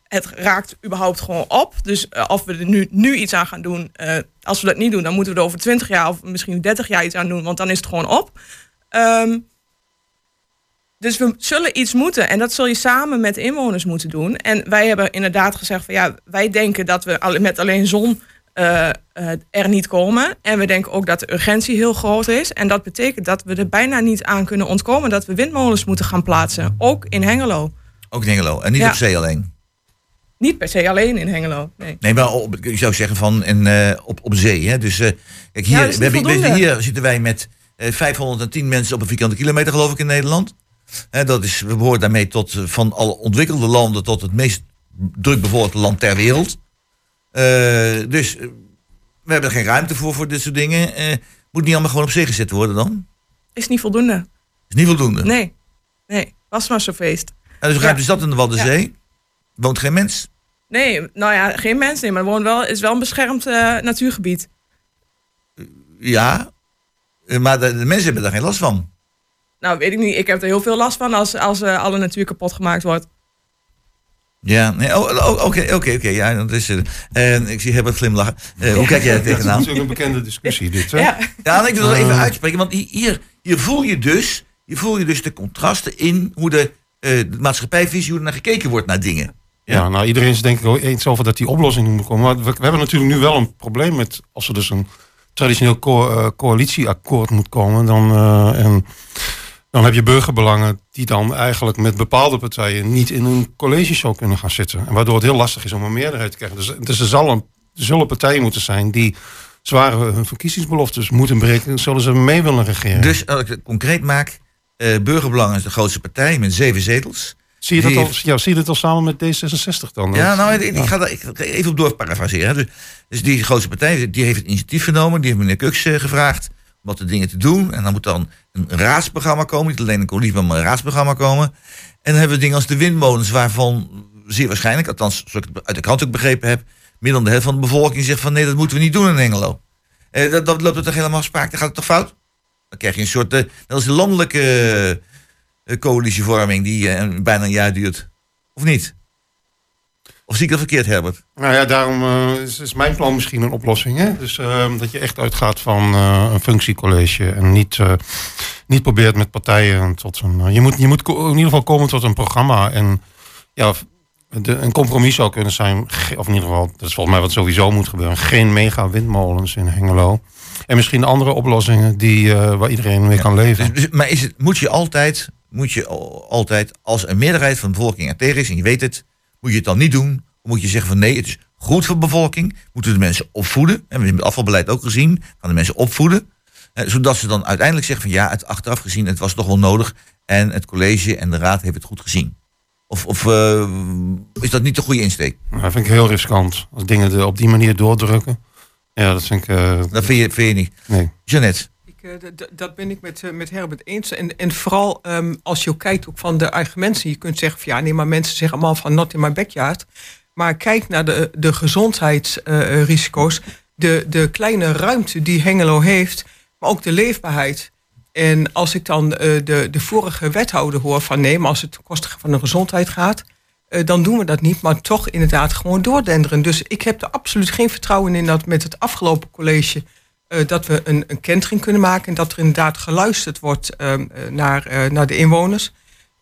het raakt überhaupt gewoon op. Dus eh, of we er nu, nu iets aan gaan doen. eh, als we dat niet doen, dan moeten we er over 20 jaar of misschien 30 jaar iets aan doen. Want dan is het gewoon op. Ehm, dus we zullen iets moeten. En dat zul je samen met inwoners moeten doen. En wij hebben inderdaad gezegd van ja, wij denken dat we met alleen zon eh, er niet komen. En we denken ook dat de urgentie heel groot is. En dat betekent dat we er bijna niet aan kunnen ontkomen dat we windmolens moeten gaan plaatsen. Ook in Hengelo. Ook in Hengelo, en niet Ja. op zee alleen. Niet per se alleen in Hengelo. Nee. Nee, maar op, ik zou zeggen van en, eh, op, op zee. Hè? Dus eh, kijk, hier, Ja, we hebben, hier zitten wij met eh, 510 mensen op een vierkante kilometer, geloof ik, in Nederland. Hè, dat is, we behoren daarmee tot eh, van alle ontwikkelde landen tot het meest druk bevolkte land ter wereld. Eh, dus eh, we hebben er geen ruimte voor, voor dit soort dingen. Eh, moet niet allemaal gewoon op zee gezet worden dan? Is niet voldoende. Is niet voldoende. Nee. Nee. Was maar zo'n feest. En dus ruimte is dat in de Waddenzee? Ja. Woont geen mens? Nee, nou ja, geen mensen. Nee, maar er woont wel, is wel een beschermd eh, natuurgebied. Ja, Eh, maar de, de mensen hebben daar geen last van. Nou, weet ik niet. Ik heb er heel veel last van als, als eh, alle natuur kapot gemaakt wordt. Ja, nee, oh, oh, oké, oké, oké. Ja, dat is het. En ik zie Herbert glimlachen. Hoe kijk jij er Dat is tegenaan? natuurlijk een bekende discussie dit. Hè? Ja. Ja, en ik wil het even uitspreken, want hier, hier voel je dus, hier voel je dus de contrasten in hoe de, eh, de maatschappijvisie, hoe er naar gekeken wordt naar dingen. Ja, nou iedereen is denk ik wel eens over dat die oplossing moet komen. Maar we, we hebben natuurlijk nu wel een probleem met als er dus een traditioneel co- eh, coalitieakkoord moet komen, dan, eh, en dan heb je burgerbelangen die dan eigenlijk met bepaalde partijen niet in een college zou kunnen gaan zitten. En waardoor het heel lastig is om een meerderheid te krijgen. Dus, dus er, zal een, er zullen partijen moeten zijn die zware hun verkiezingsbeloftes moeten berekenen, zullen ze mee willen regeren. Dus als ik het concreet maak, eh Burgerbelang is de grootste partij met zeven zetels. Zie, je dat al, ja, zie je dat al samen met D66 dan? Ja, Dat- nou, ik, ik ga daar ik even op doorparafraseren. Dus, dus die grootste partij, die heeft het initiatief genomen. Die heeft meneer Kuks eh, gevraagd om wat de dingen te doen. En dan moet dan een raadsprogramma komen. Niet alleen een coalitie, maar een raadsprogramma komen. En dan hebben we dingen als de windmolens, waarvan zeer waarschijnlijk, althans zoals ik het uit de krant ook begrepen heb, meer dan de helft van de bevolking zegt van nee, dat moeten we niet doen in Hengelo. Eh, dat, dat loopt het toch helemaal spraak, dan gaat het toch fout? Dan krijg je een soort, eh, net als de landelijke eh, coalitievorming die eh, bijna een jaar duurt. Of niet? Of zie ik dat verkeerd, Herbert? Nou ja, daarom eh, is, is mijn plan misschien een oplossing. Hè? Dus eh, dat je echt uitgaat van eh, een functiecollege en niet, niet probeert met partijen tot een. je, moet, je moet in ieder geval komen tot een programma. En ja, de, een compromis zou kunnen zijn, of in ieder geval, dat is volgens mij wat sowieso moet gebeuren: geen mega windmolens in Hengelo. En misschien andere oplossingen die, waar iedereen mee kan leven. Dus, dus- maar is het, moet je altijd, moet je al- altijd, als een meerderheid van de bevolking er tegen is en je weet het, moet je het dan niet doen? Moet je zeggen van nee, het is goed voor de bevolking, moeten de mensen opvoeden. En we hebben het afvalbeleid ook gezien, gaan de mensen opvoeden. Eh, zodat ze dan uiteindelijk zeggen van ja, het achteraf gezien, het was toch wel nodig. En het college en de raad heeft het goed gezien. Of, of eh, is dat niet de goede insteek? Nou, dat vind ik heel riskant. Als dingen er op die manier doordrukken. Ja, dat vind ik... eh, Dat vind je, vind je niet. Nee. Jeannette. Eh, dat ben ik met, eh, met Herbert eens. En, en vooral ehm, als je ook kijkt ook van de eigen mensen. Je kunt zeggen van ja, nee, maar mensen zeggen allemaal van not in my backyard. Maar kijk naar de, de gezondheidsrisico's. de, de kleine ruimte die Hengelo heeft. Maar ook de leefbaarheid. En als ik dan eh, de, de vorige wethouder hoor van nee, maar als het ten koste van de gezondheid gaat. dan doen we dat niet, maar toch inderdaad gewoon doordenderen. Dus ik heb er absoluut geen vertrouwen in dat met het afgelopen college eh, dat we een, een kentering kunnen maken en dat er inderdaad geluisterd wordt ehm, eh, naar, eh, naar de inwoners.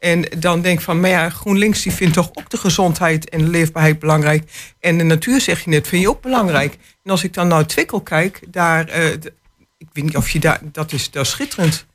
En dan denk ik van, maar ja, GroenLinks die vindt toch ook de gezondheid en de leefbaarheid belangrijk. En de natuur, zeg je net, vind je ook belangrijk. En als ik dan naar Twikkel kijk, daar, eh, ik weet niet of je daar, dat is, dat schitterend,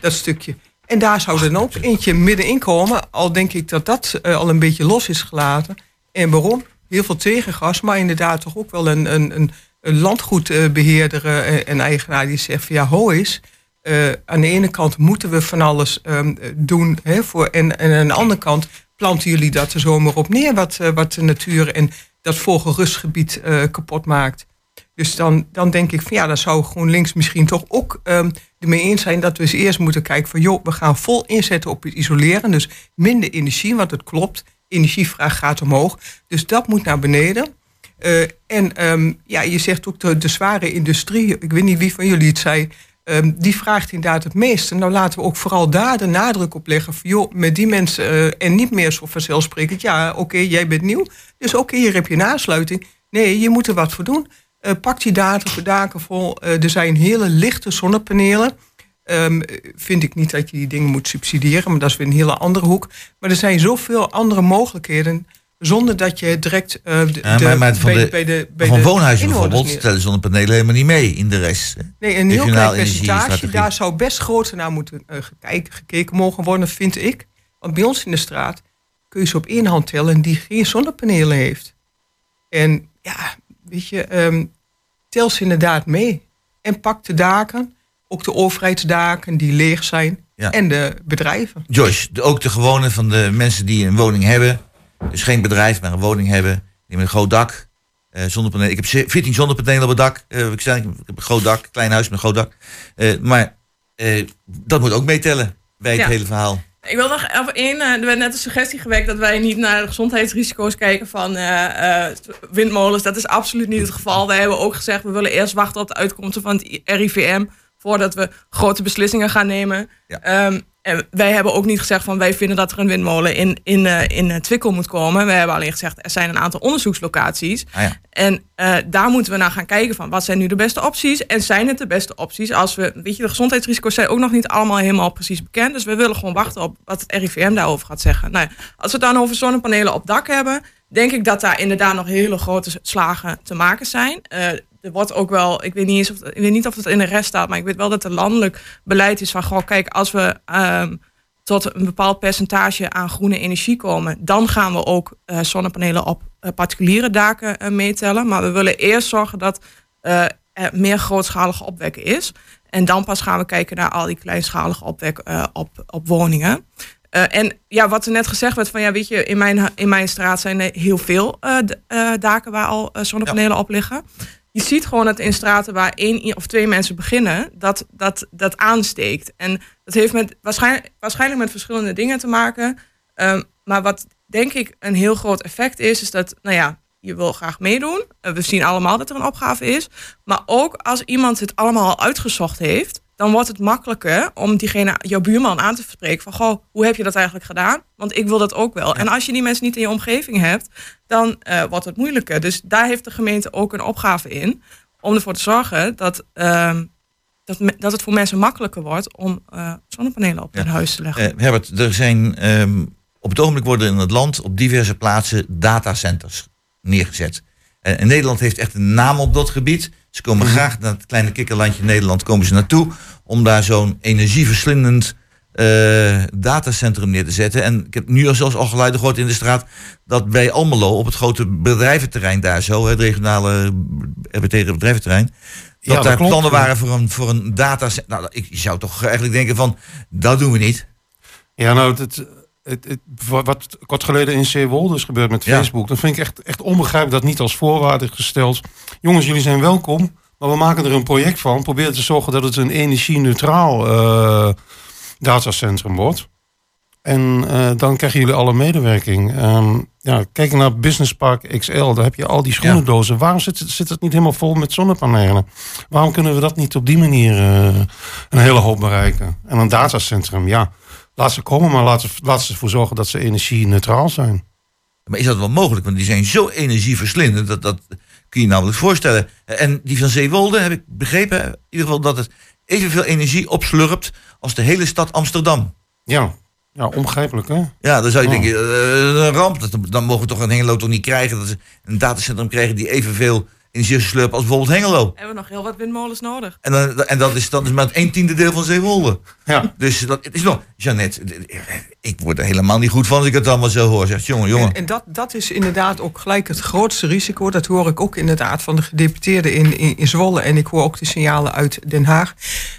dat stukje. En daar zou dan ook eentje middenin komen, al denk ik dat dat eh, al een beetje los is gelaten. En waarom? Heel veel tegengas, maar inderdaad toch ook wel een, een, een, een landgoedbeheerder eh, en eigenaar die zegt van ja, ho is. eh, aan de ene kant moeten we van alles ehm, doen. Hè, voor, en, en aan de andere kant planten jullie dat er zomaar op neer, wat, eh, wat de natuur en dat vogelrustgebied eh, kapot maakt. Dus dan, dan denk ik van ja, dan zou GroenLinks misschien toch ook ehm ermee eens zijn dat we eens eerst moeten kijken van joh, we gaan vol inzetten op het isoleren. Dus minder energie, want het klopt. Energievraag gaat omhoog. Dus dat moet naar beneden. Eh, en ehm, ja, je zegt ook de, zware industrie, ik weet niet wie van jullie het zei, ehm, die vraagt inderdaad het meeste. Nou laten we ook vooral daar de nadruk op leggen van joh, met die mensen eh, en niet meer zo vanzelfsprekend, ja oké, jij bent nieuw, dus oké, hier heb je een. Nee, je moet er wat voor doen. Eh, pak die daken, daken vol. Er zijn hele lichte zonnepanelen. Ehm, vind ik niet dat je die dingen moet subsidiëren, maar dat is weer een hele andere hoek. Maar er zijn zoveel andere mogelijkheden zonder dat je direct eh, de, Ja, maar, maar van, bij, de, bij de bij van woonhuizen bijvoorbeeld stellen zonnepanelen helemaal niet mee in de rest. Nee, een heel klein percentage. Daar zou best groter naar moeten eh, gekeken, gekeken mogen worden, vind ik. Want bij ons in de straat kun je ze op één hand tellen die geen zonnepanelen heeft. En ja, weet je, ehm, tel ze inderdaad mee. En pak de daken, ook de overheidsdaken die leeg zijn. Ja. En de bedrijven. Joyce, de- ook de gewone van de mensen die een woning hebben. Dus geen bedrijf, maar een woning hebben. Die met een groot dak. eh, zonnepanelen. Ik heb ze- 14 zonnepanelen op het dak. eh, ik, zei, ik heb een groot dak, klein huis met een groot dak. Eh, maar dat moet ook meetellen bij het Ja. hele verhaal. Ik wil nog even één. er werd net een suggestie gewekt dat wij niet naar de gezondheidsrisico's kijken van windmolens. Dat is absoluut niet het geval. Wij hebben ook gezegd, we willen eerst wachten op de uitkomsten van het RIVM voordat we grote beslissingen gaan nemen. Ehm, en wij hebben ook niet gezegd van wij vinden dat er een windmolen in, in, eh, in eh, Twickel moet komen. We hebben alleen gezegd er zijn een aantal onderzoekslocaties. Ah ja. En eh, daar moeten we naar gaan kijken van wat zijn nu de beste opties. En zijn het de beste opties als we, weet je, de gezondheidsrisico's zijn ook nog niet allemaal helemaal precies bekend. Dus we willen gewoon wachten op wat het RIVM daarover gaat zeggen. Nou als we het dan over zonnepanelen op dak hebben, denk ik dat daar inderdaad nog hele grote slagen te maken zijn. Er wordt ook wel, ik weet, niet eens of, ik weet niet of het in de rest staat, maar ik weet wel dat er landelijk beleid is van, goh, kijk, als we ehm, tot een bepaald percentage aan groene energie komen, dan gaan we ook eh, zonnepanelen op eh, particuliere daken eh, meetellen. Maar we willen eerst zorgen dat er meer grootschalige opwekken is. En dan pas gaan we kijken naar al die kleinschalige opwek op, op woningen. En ja, wat er net gezegd werd, van ja, weet je, in mijn, in mijn straat zijn er heel veel daken waar al zonnepanelen op liggen. Je ziet gewoon dat in straten waar één of twee mensen beginnen, dat dat, dat aansteekt. En dat heeft met, waarschijnlijk, waarschijnlijk met verschillende dingen te maken. Ehm, maar wat denk ik een heel groot effect is, is dat, nou ja, je wil graag meedoen. Eh, we zien allemaal dat er een opgave is. Maar ook als iemand het allemaal al uitgezocht heeft, dan wordt het makkelijker om diegene, jouw buurman aan te spreken van, goh, hoe heb je dat eigenlijk gedaan? Want ik wil dat ook wel. En als je die mensen niet in je omgeving hebt, dan eh, wordt het moeilijker. Dus daar heeft de gemeente ook een opgave in om ervoor te zorgen dat, ehm, dat, dat het voor mensen makkelijker wordt om eh, zonnepanelen op hun huis te leggen. Eh, Herbert, er zijn ehm, op het ogenblik worden in het land op diverse plaatsen datacenters neergezet. Eh, en Nederland heeft echt een naam op dat gebied. Ze komen graag naar het kleine kikkerlandje Nederland komen ze naartoe om daar zo'n energieverslindend eh, datacentrum neer te zetten. En ik heb nu al zelfs al geluiden gehoord in de straat dat bij Almelo op het grote bedrijventerrein daar zo, het regionale RBT bedrijventerrein, dat Ja, dat daar klopt. plannen waren voor een, voor een datacentrum. Nou, ik zou toch eigenlijk denken van, dat doen we niet. Ja, nou, het, het, het- wat, kort geleden in Zeewolde is gebeurd met Ja. Facebook... dan vind ik echt, echt onbegrijpelijk dat niet als voorwaarde gesteld. Jongens, jullie zijn welkom, maar we maken er een project van. Probeer te zorgen dat het een energie-neutraal eh, datacentrum wordt. En eh, dan krijgen jullie alle medewerking. Ehm, ja, kijk naar Business Park XL, daar heb je al die schoenendozen. Waarom zit het, zit het niet helemaal vol met zonnepanelen? Waarom kunnen we dat niet op die manier eh, een hele hoop bereiken? En een datacentrum, ja, laat ze komen, maar laat ze, laat ze ervoor zorgen dat ze energie-neutraal zijn. Maar is dat wel mogelijk? Want die zijn zo energieverslindend. Dat, dat kun je je namelijk voorstellen. En die van Zeewolde heb ik begrepen. In ieder geval dat het evenveel energie opslurpt als de hele stad Amsterdam. Ja, ja onbegrijpelijk hè? Ja, dan zou je Oh. denken, eh, een ramp. Dat, dan mogen we toch een Hengelo toch niet krijgen. Dat ze een datacentrum krijgen die evenveel energie slurpt als bijvoorbeeld Hengelo. Hebben we nog heel wat windmolens nodig? En, dan, en dat is dan is maar het een tiende deel van Zeewolde. Ja. Dus dat, het is nog, Jeannette, ik word er helemaal niet goed van als ik het allemaal zo hoor. Zegt, jongen, jongen. En, en dat, dat is inderdaad ook gelijk het grootste risico. Dat hoor ik ook inderdaad van de gedeputeerden in, in, in Zwolle. En ik hoor ook de signalen uit Den Haag.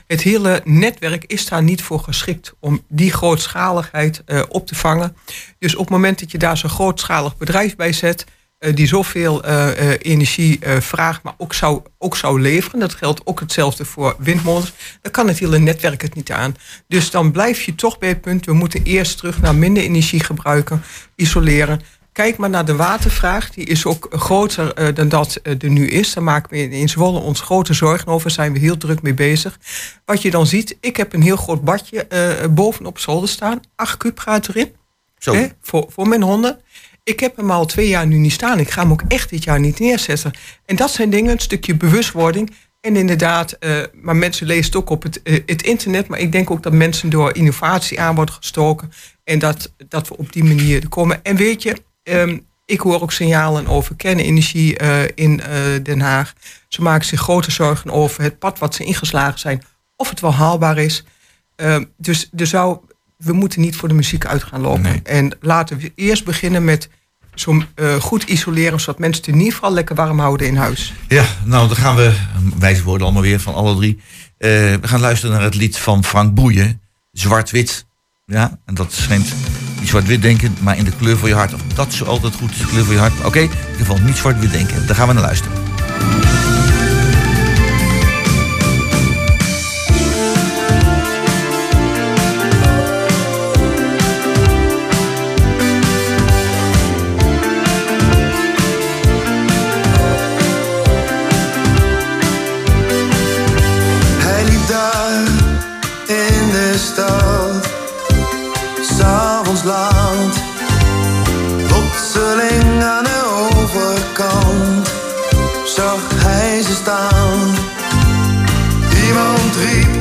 Het hele netwerk is daar niet voor geschikt om die grootschaligheid eh, op te vangen. Dus op het moment dat je daar zo'n grootschalig bedrijf bij zet. Eh, die zoveel eh, eh, energie vraagt, maar ook zou, ook zou leveren. Dat geldt ook hetzelfde voor windmolens. Dan kan het hele netwerk het niet aan. Dus dan blijf je toch bij het punt... we moeten eerst terug naar minder energie gebruiken, isoleren. Kijk maar naar de watervraag. Die is ook groter dan dat er nu is. Daar maken we in Zwolle ons grote zorgen over. Zijn we heel druk mee bezig. Wat je dan ziet, ik heb een heel groot badje eh, bovenop zolder staan. 8 kub gaat erin. Zo. Hè, voor, voor mijn honden. Ik heb hem al twee jaar nu niet staan. Ik ga hem ook echt dit jaar niet neerzetten. En dat zijn dingen, een stukje bewustwording. En inderdaad, eh, maar mensen lezen het ook op het, eh, het internet. Maar ik denk ook dat mensen door innovatie aan worden gestoken. En dat, dat we op die manier er komen. En weet je, ehm, ik hoor ook signalen over kernenergie eh, in Den Haag. Ze maken zich grote zorgen over het pad wat ze ingeslagen zijn. Of het wel haalbaar is. Ehm, dus er zou, we moeten niet voor de muziek uit gaan lopen. En laten we eerst beginnen met zo eh, goed isoleren... zodat mensen het in ieder geval lekker warm houden in huis. Ja, nou dan gaan we, wijze woorden allemaal weer van alle drie. Eh, we gaan luisteren naar het lied van Frank Boeien, Zwart-Wit. Ja, en dat schijnt niet zwart-wit denken, maar in de kleur van je hart. Of dat zo altijd goed de kleur van je hart. Oké, in ieder geval niet zwart-wit denken. Daar gaan we naar luisteren. Zag hij ze staan. Iemand riep,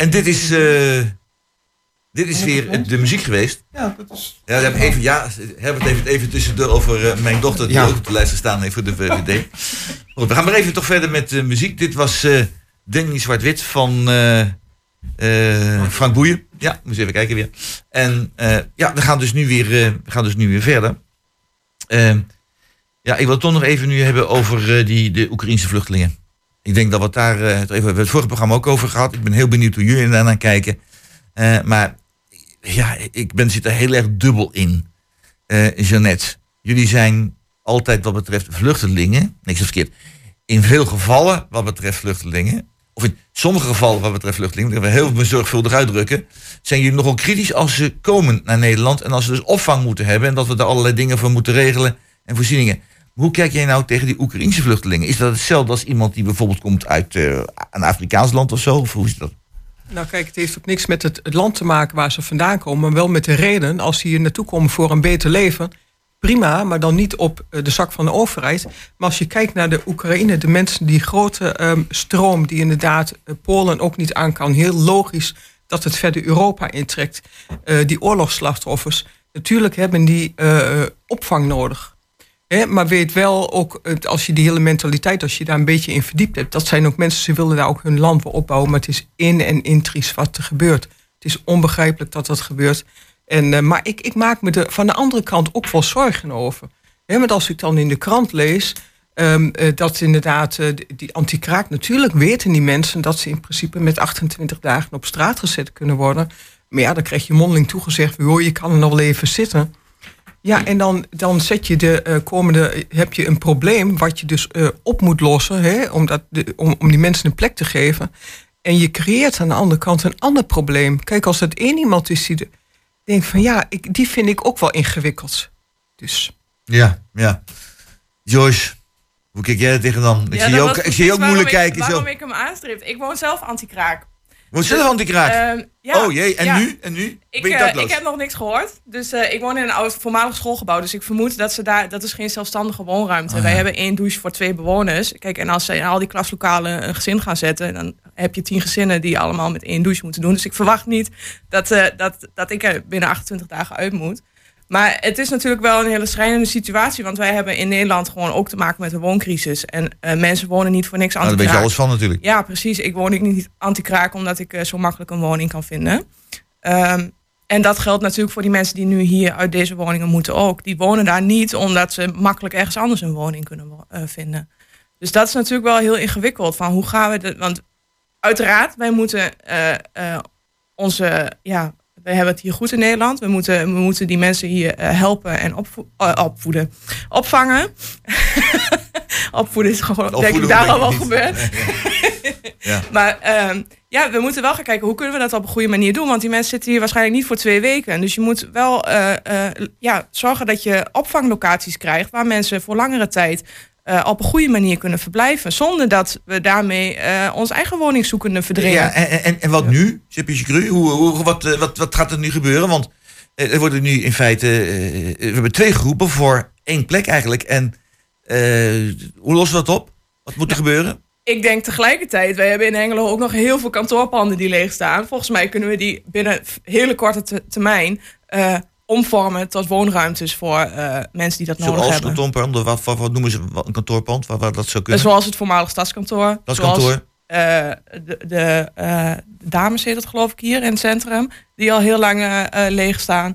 En dit is, eh, dit is weer de muziek geweest. Ja, dat is... Ja, hebben even, ja, Herbert heeft het even tussendoor over eh, mijn dochter die Ja. ook op de lijst gestaan heeft voor de VVD. Goed, we gaan maar even toch verder met de muziek. Dit was eh Danny Zwart-Wit van eh, eh, Frank Boeien. Ja, moet even kijken weer. En eh, ja, we gaan dus nu weer, eh, we gaan dus nu weer verder. Eh, ja, ik wil het toch nog even nu hebben over eh, die, de Oekraïnse vluchtelingen. Ik denk dat we daar, eh, het even, hebben het vorige programma ook over gehad. Ik ben heel benieuwd hoe jullie daarnaar kijken. Eh, maar ja, ik ben, zit er heel erg dubbel in. Eh Jeannette, jullie zijn altijd wat betreft vluchtelingen, niks verkeerd, in veel gevallen wat betreft vluchtelingen, of in sommige gevallen wat betreft vluchtelingen, dat we heel zorgvuldig uitdrukken, zijn jullie nogal kritisch als ze komen naar Nederland en als ze dus opvang moeten hebben en dat we daar allerlei dingen voor moeten regelen en voorzieningen. Hoe kijk jij nou tegen die Oekraïnse vluchtelingen? Is dat hetzelfde als iemand die bijvoorbeeld komt uit eh, een Afrikaans land of zo? Of hoe is dat? Nou kijk, het heeft ook niks met het, land te maken waar ze vandaan komen, maar wel met de reden, als ze hier naartoe komen voor een beter leven, prima, maar dan niet op eh, de zak van de overheid. Maar als je kijkt naar de Oekraïne, de mensen, die grote ehm, stroom die inderdaad eh, Polen ook niet aan kan, heel logisch dat het verder Europa intrekt, die oorlogsslachtoffers, natuurlijk hebben die opvang nodig. Maar weet wel ook, als je die hele mentaliteit, als je daar een beetje in verdiept hebt, dat zijn ook mensen, ze willen daar ook hun land opbouwen, maar het is in en intries wat er gebeurt. Het is onbegrijpelijk dat dat gebeurt. En, eh, maar ik, ik maak me er van de andere kant ook wel zorgen over. Want als ik dan in de krant lees ehm, eh, dat inderdaad die- die anti-kraak, natuurlijk weten die mensen dat ze in principe met 28 dagen op straat gezet kunnen worden. Maar ja, dan krijg je mondeling toegezegd, joh, je kan er nog wel even zitten. Ja, en dan, dan zet je de eh, komende, heb je een probleem wat je dus eh, op moet lossen, hè, om, dat de, om, om die mensen een plek te geven. En je creëert aan de andere kant een ander probleem. Kijk, als het één iemand is die de, denkt van ja, ik, die vind ik ook wel ingewikkeld. Dus. Ja, ja. Joyce, hoe kijk jij er tegenaan? Ik Ja, zie dat je was ook, ik zie je ook moeilijk waarom ik- kijken. Zo. Waarom ik hem aanstreep. Ik woon zelf anti-kraak. Wordt zelf anti-kraak? Ehm, ja, oh jee, en ja. nu? En nu? Ik, ben je eh, dakloos? ik heb nog niks gehoord. Dus eh, ik woon in een oud voormalig schoolgebouw. Dus ik vermoed dat ze daar. Dat is geen zelfstandige woonruimte. Ah, Wij hebben één douche voor twee bewoners. Kijk, en als ze in al die klaslokalen een gezin gaan zetten, dan heb je tien gezinnen die allemaal met één douche moeten doen. Dus ik verwacht niet dat, eh, dat, dat ik er binnen 28 dagen uit moet. Maar het is natuurlijk wel een hele schrijnende situatie. Want wij hebben in Nederland gewoon ook te maken met een wooncrisis. En eh, mensen wonen niet voor niks Nou, daar weet je alles van natuurlijk. Ja, precies. Ik woon ook niet anti-kraak omdat ik eh, zo makkelijk een woning kan vinden. Ehm, en dat geldt natuurlijk voor die mensen die nu hier uit deze woningen moeten ook. Die wonen daar niet omdat ze makkelijk ergens anders een woning kunnen eh, vinden. Dus dat is natuurlijk wel heel ingewikkeld. Van hoe gaan we dat? Want uiteraard, wij moeten onze. Ja, we hebben het hier goed in Nederland. We moeten, we moeten die mensen hier eh, helpen en opvo- eh, opvoeden. Opvangen. opvoeden is gewoon, denk ik, daar al wel gebeurd. Ja. Maar ehm, ja, we moeten wel gaan kijken hoe kunnen we dat op een goede manier doen. Want die mensen zitten hier waarschijnlijk niet voor twee weken. Dus je moet wel eh, ja, zorgen dat je opvanglocaties krijgt waar mensen voor langere tijd eh, op een goede manier kunnen verblijven. Zonder dat we daarmee eh ons eigen woningzoekenden verdringen. Ja, en, en, en wat nu? Chipje Cru, hoe, hoe, wat, eh, wat, wat gaat er nu gebeuren? Want er worden nu in feite, we hebben twee groepen voor één plek eigenlijk. En eh, hoe lossen we dat op? Wat moet er gebeuren? Ik denk tegelijkertijd, wij hebben in Engelo ook nog heel veel kantoorpanden die leeg staan. Volgens mij kunnen we die binnen hele korte te- termijn eh, omvormen tot woonruimtes voor eh, mensen die dat nodig Zoals hebben. kantoorpand, of wat, wat, wat noemen ze wat- een kantoorpand, waar, waar dat zou kunnen? Zoals het voormalig stadskantoor. Stadskantoor. Zoals, eh, de, de, de dames heet het geloof ik hier in het centrum. Die al heel lang leeg staan.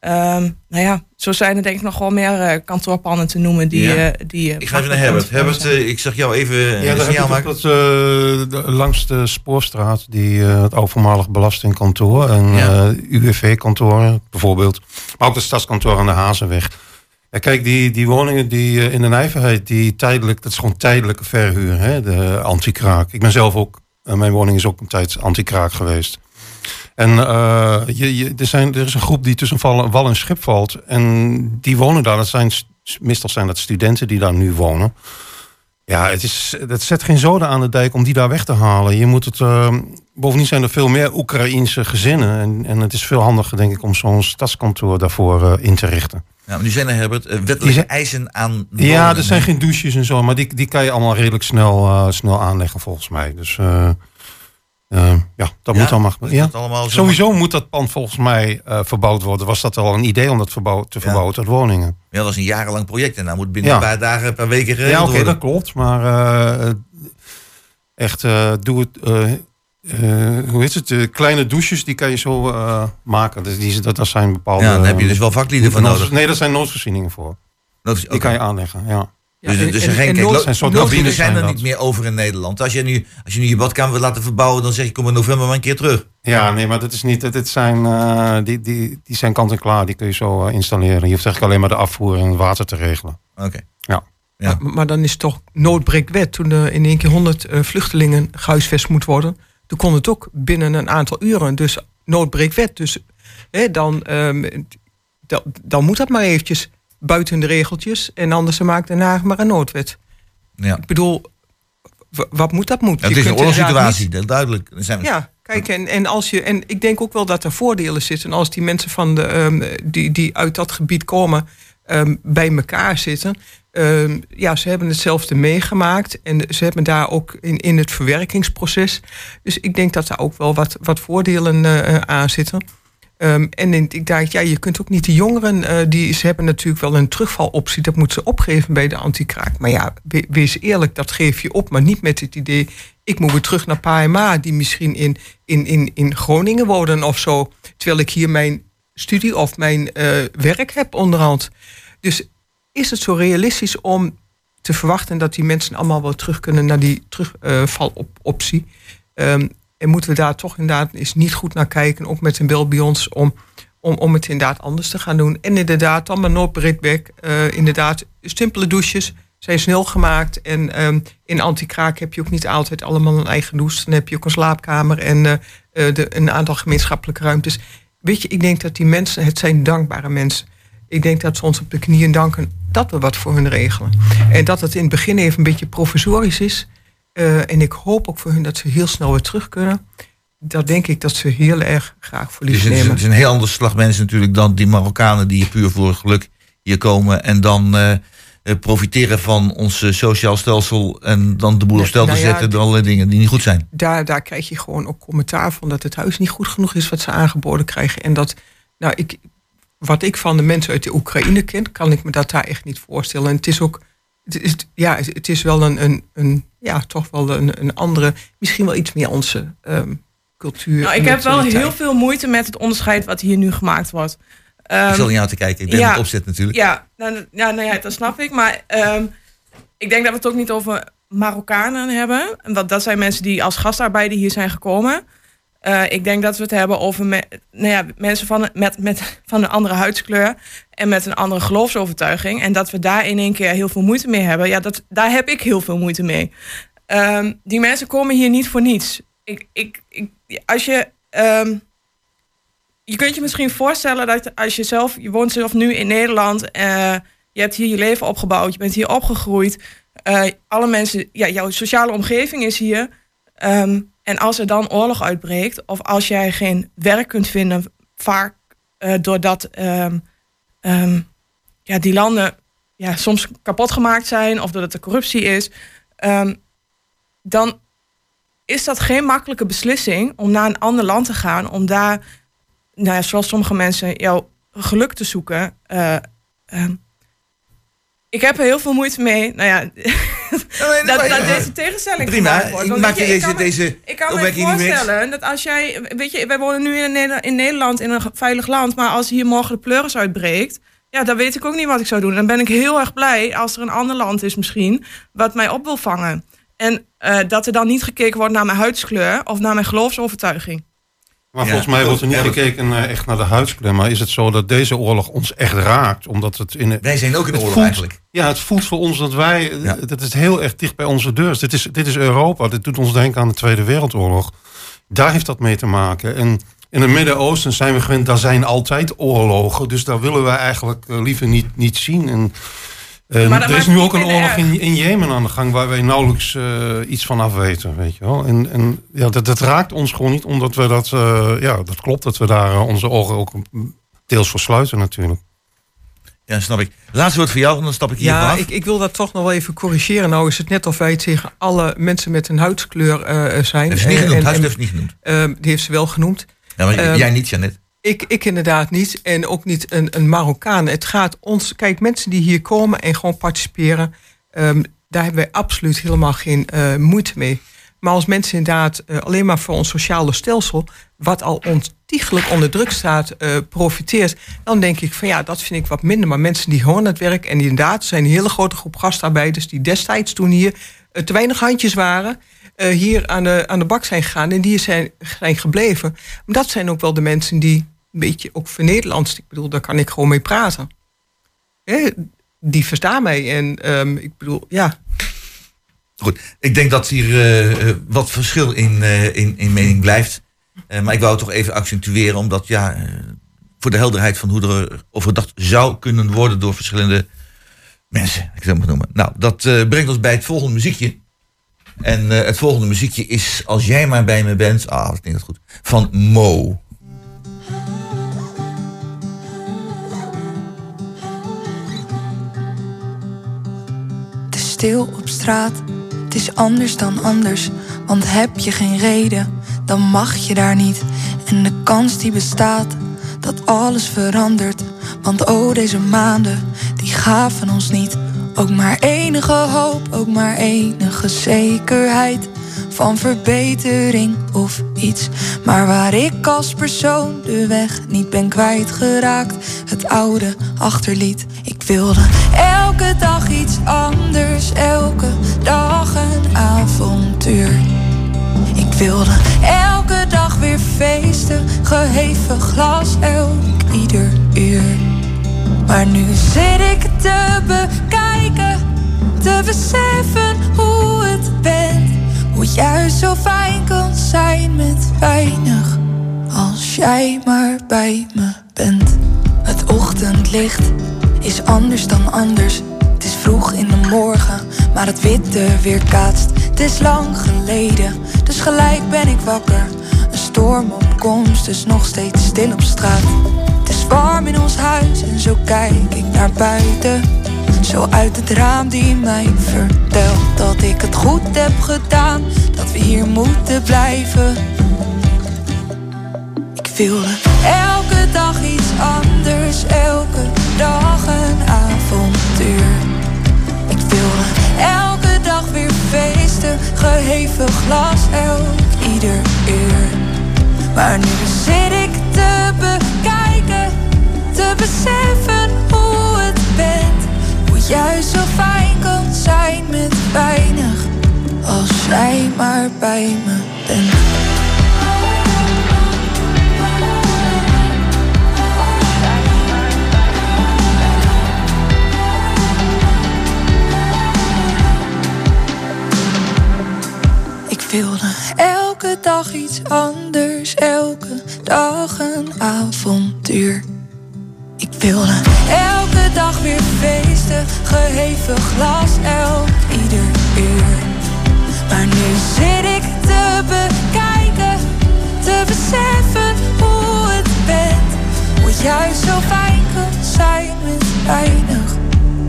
Ehm, nou ja, zo zijn er denk ik nog wel meer eh, kantoorpanden te noemen die... Ja. eh, die eh, Ik ga even naar Herbert. Herbert, ik zag jou even Ja, een signaal maken. dat, de- langs de spoorstraat, die, eh, het oude voormalig belastingkantoor en Ja. UWV-kantoren bijvoorbeeld. Maar ook de stadskantoor aan de Hazenweg. Ja, kijk, die, die woningen die in de nijverheid, die tijdelijk, dat is gewoon tijdelijke verhuur, hè, de anti-kraak. Ik ben zelf ook, mijn woning is ook een tijd anti-kraak geweest. En eh, je, je, er, zijn, er is een groep die tussen wal en schip valt. En die wonen daar. Dat zijn, st- meestal zijn dat studenten die daar nu wonen. Ja, het, is, het zet geen zoden aan de dijk om die daar weg te halen. Je moet het, eh, bovendien zijn er veel meer Oekraïense gezinnen. En, en het is veel handiger, denk ik, om zo'n stadskantoor daarvoor eh, in te richten. Ja, maar nu zijn er Herbert eh, wettelijke zijn- eisen aan Ja, er zijn geen douches en zo. Maar die, die kan je allemaal redelijk snel, snel aanleggen, volgens mij. Dus eh, Eh, ja, dat Ja? moet allemaal. Ja. dat Sowieso moet dat pand volgens mij eh, verbouwd worden. Was dat al een idee om dat verbouw, te verbouwen tot woningen? Ja, dat is een jarenlang project en nou moet binnen een paar dagen, een paar weken geregeld Ja, oké, dat klopt. Maar eh, echt, eh, doe het. hoe heet het? De kleine douches, die kan je zo maken. Dus die, dat, dat zijn bepaalde. Ja, daar heb je dus wel vaklieden voor nodig. Nee, dat zijn noodvoorzieningen voor. Dat Die kan je aanleggen, ja. Dus, en- dus er geen, en kijk, zijn zijn zijn er dat. niet meer over in Nederland. Als je nu, als je nu je badkamer wil laten verbouwen, dan zeg je kom in november maar een keer terug. Ja, nee, maar dat is niet. Dit zijn, eh, die, die, die zijn kant en klaar. Die kun je zo eh, installeren. Je hoeft eigenlijk alleen maar de afvoer en het water te regelen. Oké. Ja. Ja. Maar, maar dan is het toch noodbreekwet. Toen er in één keer 100 eh, vluchtelingen gehuisvest moet worden. Toen kon het ook binnen een aantal uren. Dus noodbreekwet. Dus hè, dan, ehm, dan, dan moet dat maar eventjes buiten de regeltjes. En anders maakt Den Haag maar een noodwet. Ja. Ik bedoel, wat moet dat moet? Het Je is een oorlogssituatie, dat is duidelijk. Zijn, ja, kijk, en, en, als je, en ik denk ook wel dat er voordelen zitten. Als die mensen van de, ehm, die, die uit dat gebied komen ehm, bij elkaar zitten. Ehm, ja, ze hebben hetzelfde meegemaakt. En ze hebben daar ook in, in het verwerkingsproces. Dus ik denk dat daar ook wel wat, wat voordelen eh, aan zitten. Ehm, en ik dacht, ja, je kunt ook niet de jongeren, eh, die, ze hebben natuurlijk wel een terugvaloptie, dat moeten ze opgeven bij de antikraak. Maar ja, we- wees eerlijk, dat geef je op, maar niet met het idee, ik moet weer terug naar PMA, die misschien in, in, in, in Groningen wonen of zo, terwijl ik hier mijn studie of mijn eh, werk heb onderhand. Dus is het zo realistisch om te verwachten dat die mensen allemaal wel terug kunnen naar die terugvaloptie? Ehm, en moeten we daar toch inderdaad eens niet goed naar kijken, ook met een bel bij ons, om, om, om het inderdaad anders te gaan doen. En inderdaad, dan maar Noordbreedbeek, eh inderdaad, simpele douches zijn snel gemaakt. En ehm, in antikraak heb je ook niet altijd allemaal een eigen douche. Dan heb je ook een slaapkamer en eh, eh, een aantal gemeenschappelijke ruimtes. Weet je, ik denk dat die mensen, het zijn dankbare mensen. Ik denk dat ze ons op de knieën danken dat we wat voor hun regelen. En dat het in het begin even een beetje provisorisch is. Eh, en ik hoop ook voor hun dat ze heel snel weer terug kunnen. Dat denk ik dat ze heel erg graag voor Het lief is, een, het nemen. is een heel ander slag mensen natuurlijk dan die Marokkanen die puur voor geluk hier komen en dan eh, eh, profiteren van ons sociaal stelsel en dan de boel op stel te nou ja, zetten door allerlei dingen die niet goed zijn. daar, daar krijg je gewoon ook commentaar van dat het huis niet goed genoeg is wat ze aangeboden krijgen. En dat, nou, ik, wat ik van de mensen uit de Oekraïne ken, kan ik me dat daar echt niet voorstellen. En het is ook, het is, ja, het is wel een, een, een ja, toch wel een, een andere, misschien wel iets meer onze ehm, cultuur. Nou, ik heb wel heel veel moeite met het onderscheid wat hier nu gemaakt wordt. Ehm, ik zal naar jou te kijken, ik ben ja. het opzet natuurlijk. Ja, nou, ja, nou ja, dat snap ik. Maar ehm, ik denk dat we het ook niet over Marokkanen hebben. En Dat, dat zijn mensen die als gastarbeider hier zijn gekomen. Eh, ik denk dat we het hebben over nou ja, mensen van, met, met, van een andere huidskleur en met een andere geloofsovertuiging. En dat we daar in één keer heel veel moeite mee hebben. Ja, dat, daar heb ik heel veel moeite mee. Ehm, die mensen komen hier niet voor niets. Ik, ik, ik, als je. ehm, je kunt je misschien voorstellen dat als je zelf, je woont zelf nu in Nederland, eh, je hebt hier je leven opgebouwd, je bent hier opgegroeid, eh, alle mensen, ja, jouw sociale omgeving is hier. Ehm, en als er dan oorlog uitbreekt, of als jij geen werk kunt vinden, vaak eh, doordat ehm, ehm, ja, die landen ja, soms kapot gemaakt zijn, of doordat er corruptie is, dan is dat geen makkelijke beslissing om naar een ander land te gaan, om daar nou ja, zoals sommige mensen, jouw geluk te zoeken. Eh, ik heb er heel veel moeite mee. Nou ja, dat, dat deze tegenstelling Prima, wordt. ik maak je, deze- me- deze ik kan me voorstellen dat als jij... Weet je, wij wonen nu in Nederland in een veilig land... maar als hier morgen de pleuris uitbreekt... ja, dan weet ik ook niet wat ik zou doen. Dan ben ik heel erg blij als er een ander land is misschien... wat mij op wil vangen. En eh, dat er dan niet gekeken wordt naar mijn huidskleur... of naar mijn geloofsovertuiging. Maar Ja, volgens mij wordt er niet gekeken eh, echt naar de huidskleur. Maar is het zo dat deze oorlog ons echt raakt? Omdat het in Wij zijn ook in het oorlog voelt- eigenlijk. Ja, het voelt voor ons dat wij... eh, Ja. Dat is heel erg dicht bij onze deur. Dit is, dit is Europa. Dit doet ons denken aan de Tweede Wereldoorlog. Daar heeft dat mee te maken. En in het Midden-Oosten zijn we gewend... daar zijn altijd oorlogen. Dus daar willen wij eigenlijk eh, liever niet, niet zien. En, eh, Maar dat er is nu ook een oorlog in, in Jemen aan de gang... waar wij nauwelijks eh, iets van af weten. Weet je wel? En, en ja, dat, dat raakt ons gewoon niet. Omdat we dat... eh, ja, dat klopt dat we daar onze ogen ook deels voor sluiten natuurlijk. Ja, snap ik. Laatste woord voor jou, en dan stap ik hier Ja, ik, ik wil dat toch nog wel even corrigeren. Nou is het net of wij het tegen alle mensen met een huidskleur eh, zijn. Heeft ze niet genoemd, en- huidskleur en- heeft ze niet genoemd. Ehm, die heeft ze wel genoemd. Ja, maar Ehm, jij niet, Janet. Ik, ik inderdaad niet. En ook niet een, een Marokkaan. Het gaat ons... Kijk, mensen die hier komen en gewoon participeren... ehm, daar hebben wij absoluut helemaal geen eh, moeite mee. Maar als mensen inderdaad eh, alleen maar voor ons sociale stelsel... wat al ontiegelijk onder druk staat, eh, profiteert... dan denk ik van ja, dat vind ik wat minder. Maar mensen die gewoon het werk... en die inderdaad zijn een hele grote groep gastarbeiders... die destijds toen hier eh, te weinig handjes waren... hier aan de, aan de bak zijn gegaan en die zijn, zijn gebleven. Maar dat zijn ook wel de mensen die beetje ook voor Nederlands... ik bedoel, daar kan ik gewoon mee praten. Hè, die verstaan mij en ehm, ik bedoel, ja... Goed, ik denk dat hier eh, eh, wat verschil in, eh, in, in mening blijft. Maar ik wou het toch even accentueren, omdat ja, voor de helderheid van hoe er over gedacht zou kunnen worden door verschillende mensen, ik zou het noemen. Nou, dat brengt ons bij het volgende muziekje. En het volgende muziekje is Als jij maar bij me bent, ah, dat klinkt dat goed, van Mo. Op straat, het is anders dan anders. Want heb je geen reden, dan mag je daar niet. En de kans die bestaat, dat alles verandert. Want oh, deze maanden, die gaven ons niet. Ook maar enige hoop, ook maar enige zekerheid. Van verbetering of iets. Maar waar ik als persoon de weg niet ben kwijtgeraakt. Het oude achterliet. Ik wilde elke dag iets anders. Elke dag een avontuur. Ik wilde elke dag weer feesten. Geheven glas elk ieder uur. Maar nu zit ik te bekijken. Te beseffen hoe het bent. Hoe juist zo fijn kan zijn met weinig. Als jij maar bij me bent. Het ochtendlicht is anders dan anders. Het is vroeg in de morgen, maar het witte weerkaatst. Het is lang geleden, dus gelijk ben ik wakker. Een storm op komst, dus nog steeds stil op straat. Het is warm in ons huis en zo kijk ik naar buiten. Zo uit het raam die mij vertelt dat ik het goed heb gedaan. Dat we hier moeten blijven. Ik wilde elke dag iets geheven glas elk ieder uur. Maar nu zit ik te bekijken, te beseffen hoe het bent. Het juist zo fijn kan zijn met weinig,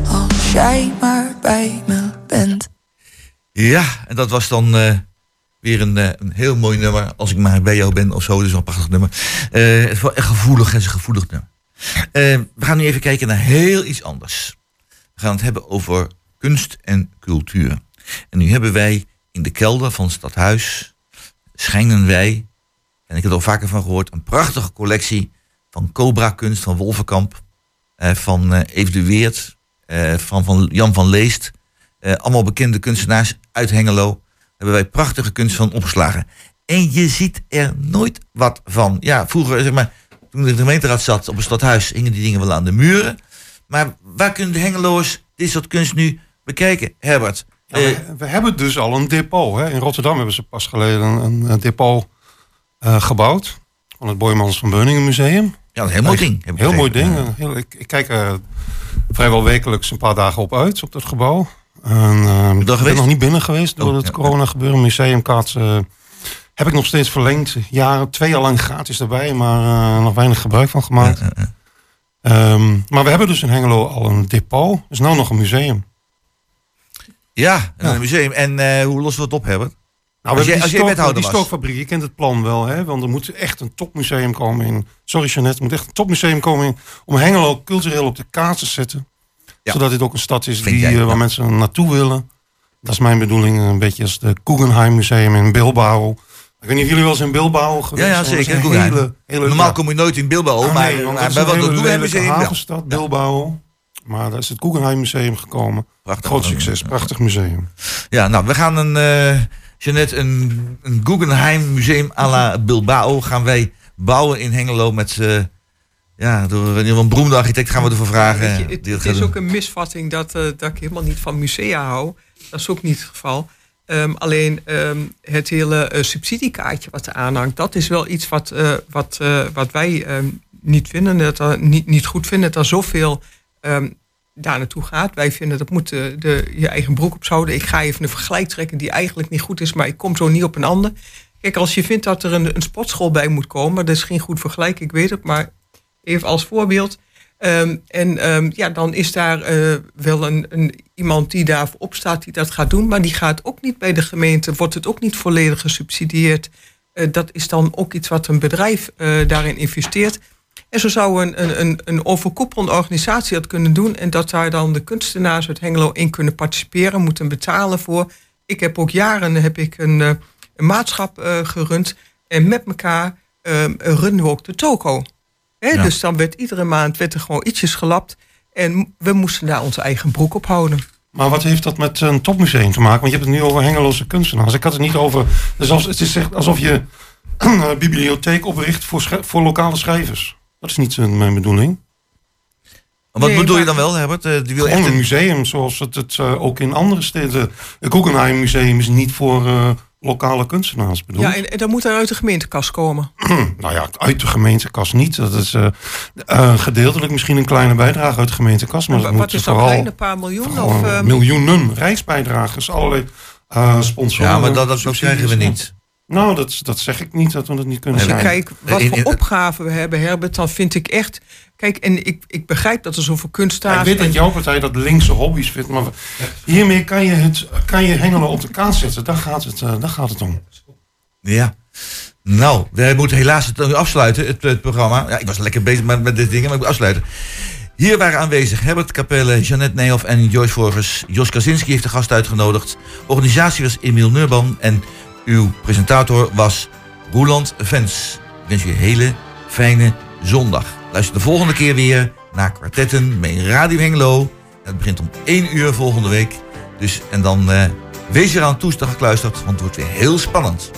als jij maar bij me bent. Ja, en dat was dan eh, weer een, eh, een heel mooi nummer. Als ik maar bij jou ben of zo. Dus een prachtig nummer. Eh, het is wel echt gevoelig. Het is een gevoelig nummer. Eh, we gaan nu even kijken naar heel iets anders. We gaan het hebben over kunst en cultuur. En nu hebben wij in de kelder van het stadhuis... schijnen wij, en ik heb er al vaker van gehoord... een prachtige collectie van Cobra-kunst van Wolvenkamp... eh, van eh Eve de Weert, eh, van, van Jan van Leest... Eh, allemaal bekende kunstenaars uit Hengelo. Hebben wij prachtige kunst van opgeslagen. En je ziet er nooit wat van. Ja, vroeger, zeg maar, toen de gemeenteraad zat op het stadhuis, hingen die dingen wel aan de muren. Maar waar kunnen de Hengeloers dit soort kunst nu bekijken, Herbert? Ja, we, we hebben dus al een depot. Hè. In Rotterdam hebben ze pas geleden een, een depot eh, gebouwd. Van het Boymans van Beuningen Museum. Ja, een heel mooi ding, Heel mooi ding. Heel, ik, ik kijk er vrijwel wekelijks een paar dagen op uit, op dat gebouw. En, eh, ik ben nog niet binnen geweest door Oh, het ja. corona gebeuren. Museumkaart eh, heb ik nog steeds verlengd. Jaren, twee jaar lang gratis erbij, maar eh, nog weinig gebruik van gemaakt. Ehm, maar we hebben dus in Hengelo al een depot. is nou nog een museum. Ja, een museum. En eh, hoe lossen we het op, Herbert? Nou, als we hebben als stook- wethouder die stookfabriek, je kent het plan wel, hè? Want er moet echt een topmuseum komen in. Sorry, Jeannette, er moet echt een topmuseum komen in, om Hengelo cultureel op de kaart te zetten. Zodat dit ook een stad is Vind die, jij, eh, waar ja. mensen naartoe willen. Dat is mijn bedoeling, een beetje als de Guggenheim Museum in Bilbao. Ik weet niet of jullie wel eens in Bilbao Ja, geweest ja, zijn. Dat is zeker. hele- hele- Normaal ja. kom je nooit in Bilbao, Ah, maar, nee, bij wat dat Guggenheim lelijke Museum wel. havenstad, Bilbao. Maar daar is het Guggenheim Museum gekomen. Prachtig. Groot succes, prachtig museum. Ja, nou, we gaan een, eh Jeannette, een, een Guggenheim museum à la Bilbao gaan wij bouwen in Hengelo met, eh, ja, door een, een beroemde architect gaan we ervoor vragen. Je, het, is doen. ook een misvatting dat, eh, dat ik helemaal niet van musea hou. Dat is ook niet het geval. Ehm, alleen ehm, het hele subsidiekaartje wat er aanhangt, dat is wel iets wat, eh, wat, eh, wat wij ehm, niet vinden, dat niet, niet goed vinden, dat er zoveel ehm, daar naartoe gaat. Wij vinden dat moet de, de, je eigen broek op zouden. Ik ga even een vergelijk trekken die eigenlijk niet goed is, maar ik kom zo niet op een ander. Kijk, als je vindt dat er een, een sportschool bij moet komen, dat is geen goed vergelijk, ik weet het, maar even als voorbeeld. Ehm, en ehm, ja, dan is daar eh, wel een, een, iemand die daarvoor opstaat die dat gaat doen. Maar die gaat ook niet bij de gemeente, wordt het ook niet volledig gesubsidieerd. Eh, dat is dan ook iets wat een bedrijf eh, daarin investeert. En zo zou een, een, een, een overkoepelende organisatie dat kunnen doen. En dat daar dan de kunstenaars uit Hengelo in kunnen participeren, moeten betalen voor. Ik heb ook jaren heb ik een, eh, een maatschap eh, gerund. En met elkaar eh, runnen we ook de toko. Ja. Dus dan werd iedere maand werd er gewoon ietsjes gelapt. En we moesten daar onze eigen broek op houden. Maar wat heeft dat met een topmuseum te maken? Want je hebt het nu over Hengeloze kunstenaars. Ik had het niet over... Dus als, het is echt alsof je een bibliotheek opricht voor, voor lokale schrijvers. Dat is niet mijn bedoeling. Wat Nee, bedoel je dan wel, Herbert? Eh, die wil Gewoon echt een museum zoals het, het eh, ook in andere steden... Het Guggenheim Museum is niet voor eh, lokale kunstenaars bedoeld. Ja, en, en dan moet er uit de gemeentekas komen. nou ja, uit de gemeentekas niet. Dat is eh, eh, gedeeltelijk misschien een kleine bijdrage uit de gemeentekas. Maar dat moet wat is vooral klein? Een paar miljoen? Of, ehm, miljoenen rijksbijdragers, allerlei eh sponsoren. Ja, maar dat, dat, dat krijgen we niet. Nou, dat, dat zeg ik niet, dat we dat niet kunnen Als je kijkt wat voor opgaven we hebben, Herbert, dan vind ik echt... Kijk, en ik, ik begrijp dat er zoveel kunst Ja, staat. ik weet dat jouw partij dat linkse hobby's vindt, maar hiermee kan je, het, kan je Hengelo op de kaart zetten. Daar gaat het, eh, daar gaat het om. Ja. Nou, we moeten helaas het nu afsluiten, het, het programma. Ja, ik was lekker bezig met, met dit ding, maar ik moet afsluiten. Hier waren aanwezig Herbert Capelle, Jeannette Nijhoff en Joyce Vorgers. Jos Kaczynski heeft de gast uitgenodigd. Organisatie was Emiel Neurban en uw presentator was Roland Vens. Ik wens u een hele fijne zondag. Luister de volgende keer weer naar kwartetten met Radio Hengelo. Het begint om 1 uur volgende week. Dus, en dan eh, wees eraan toestaan gekluisterd, want het wordt weer heel spannend.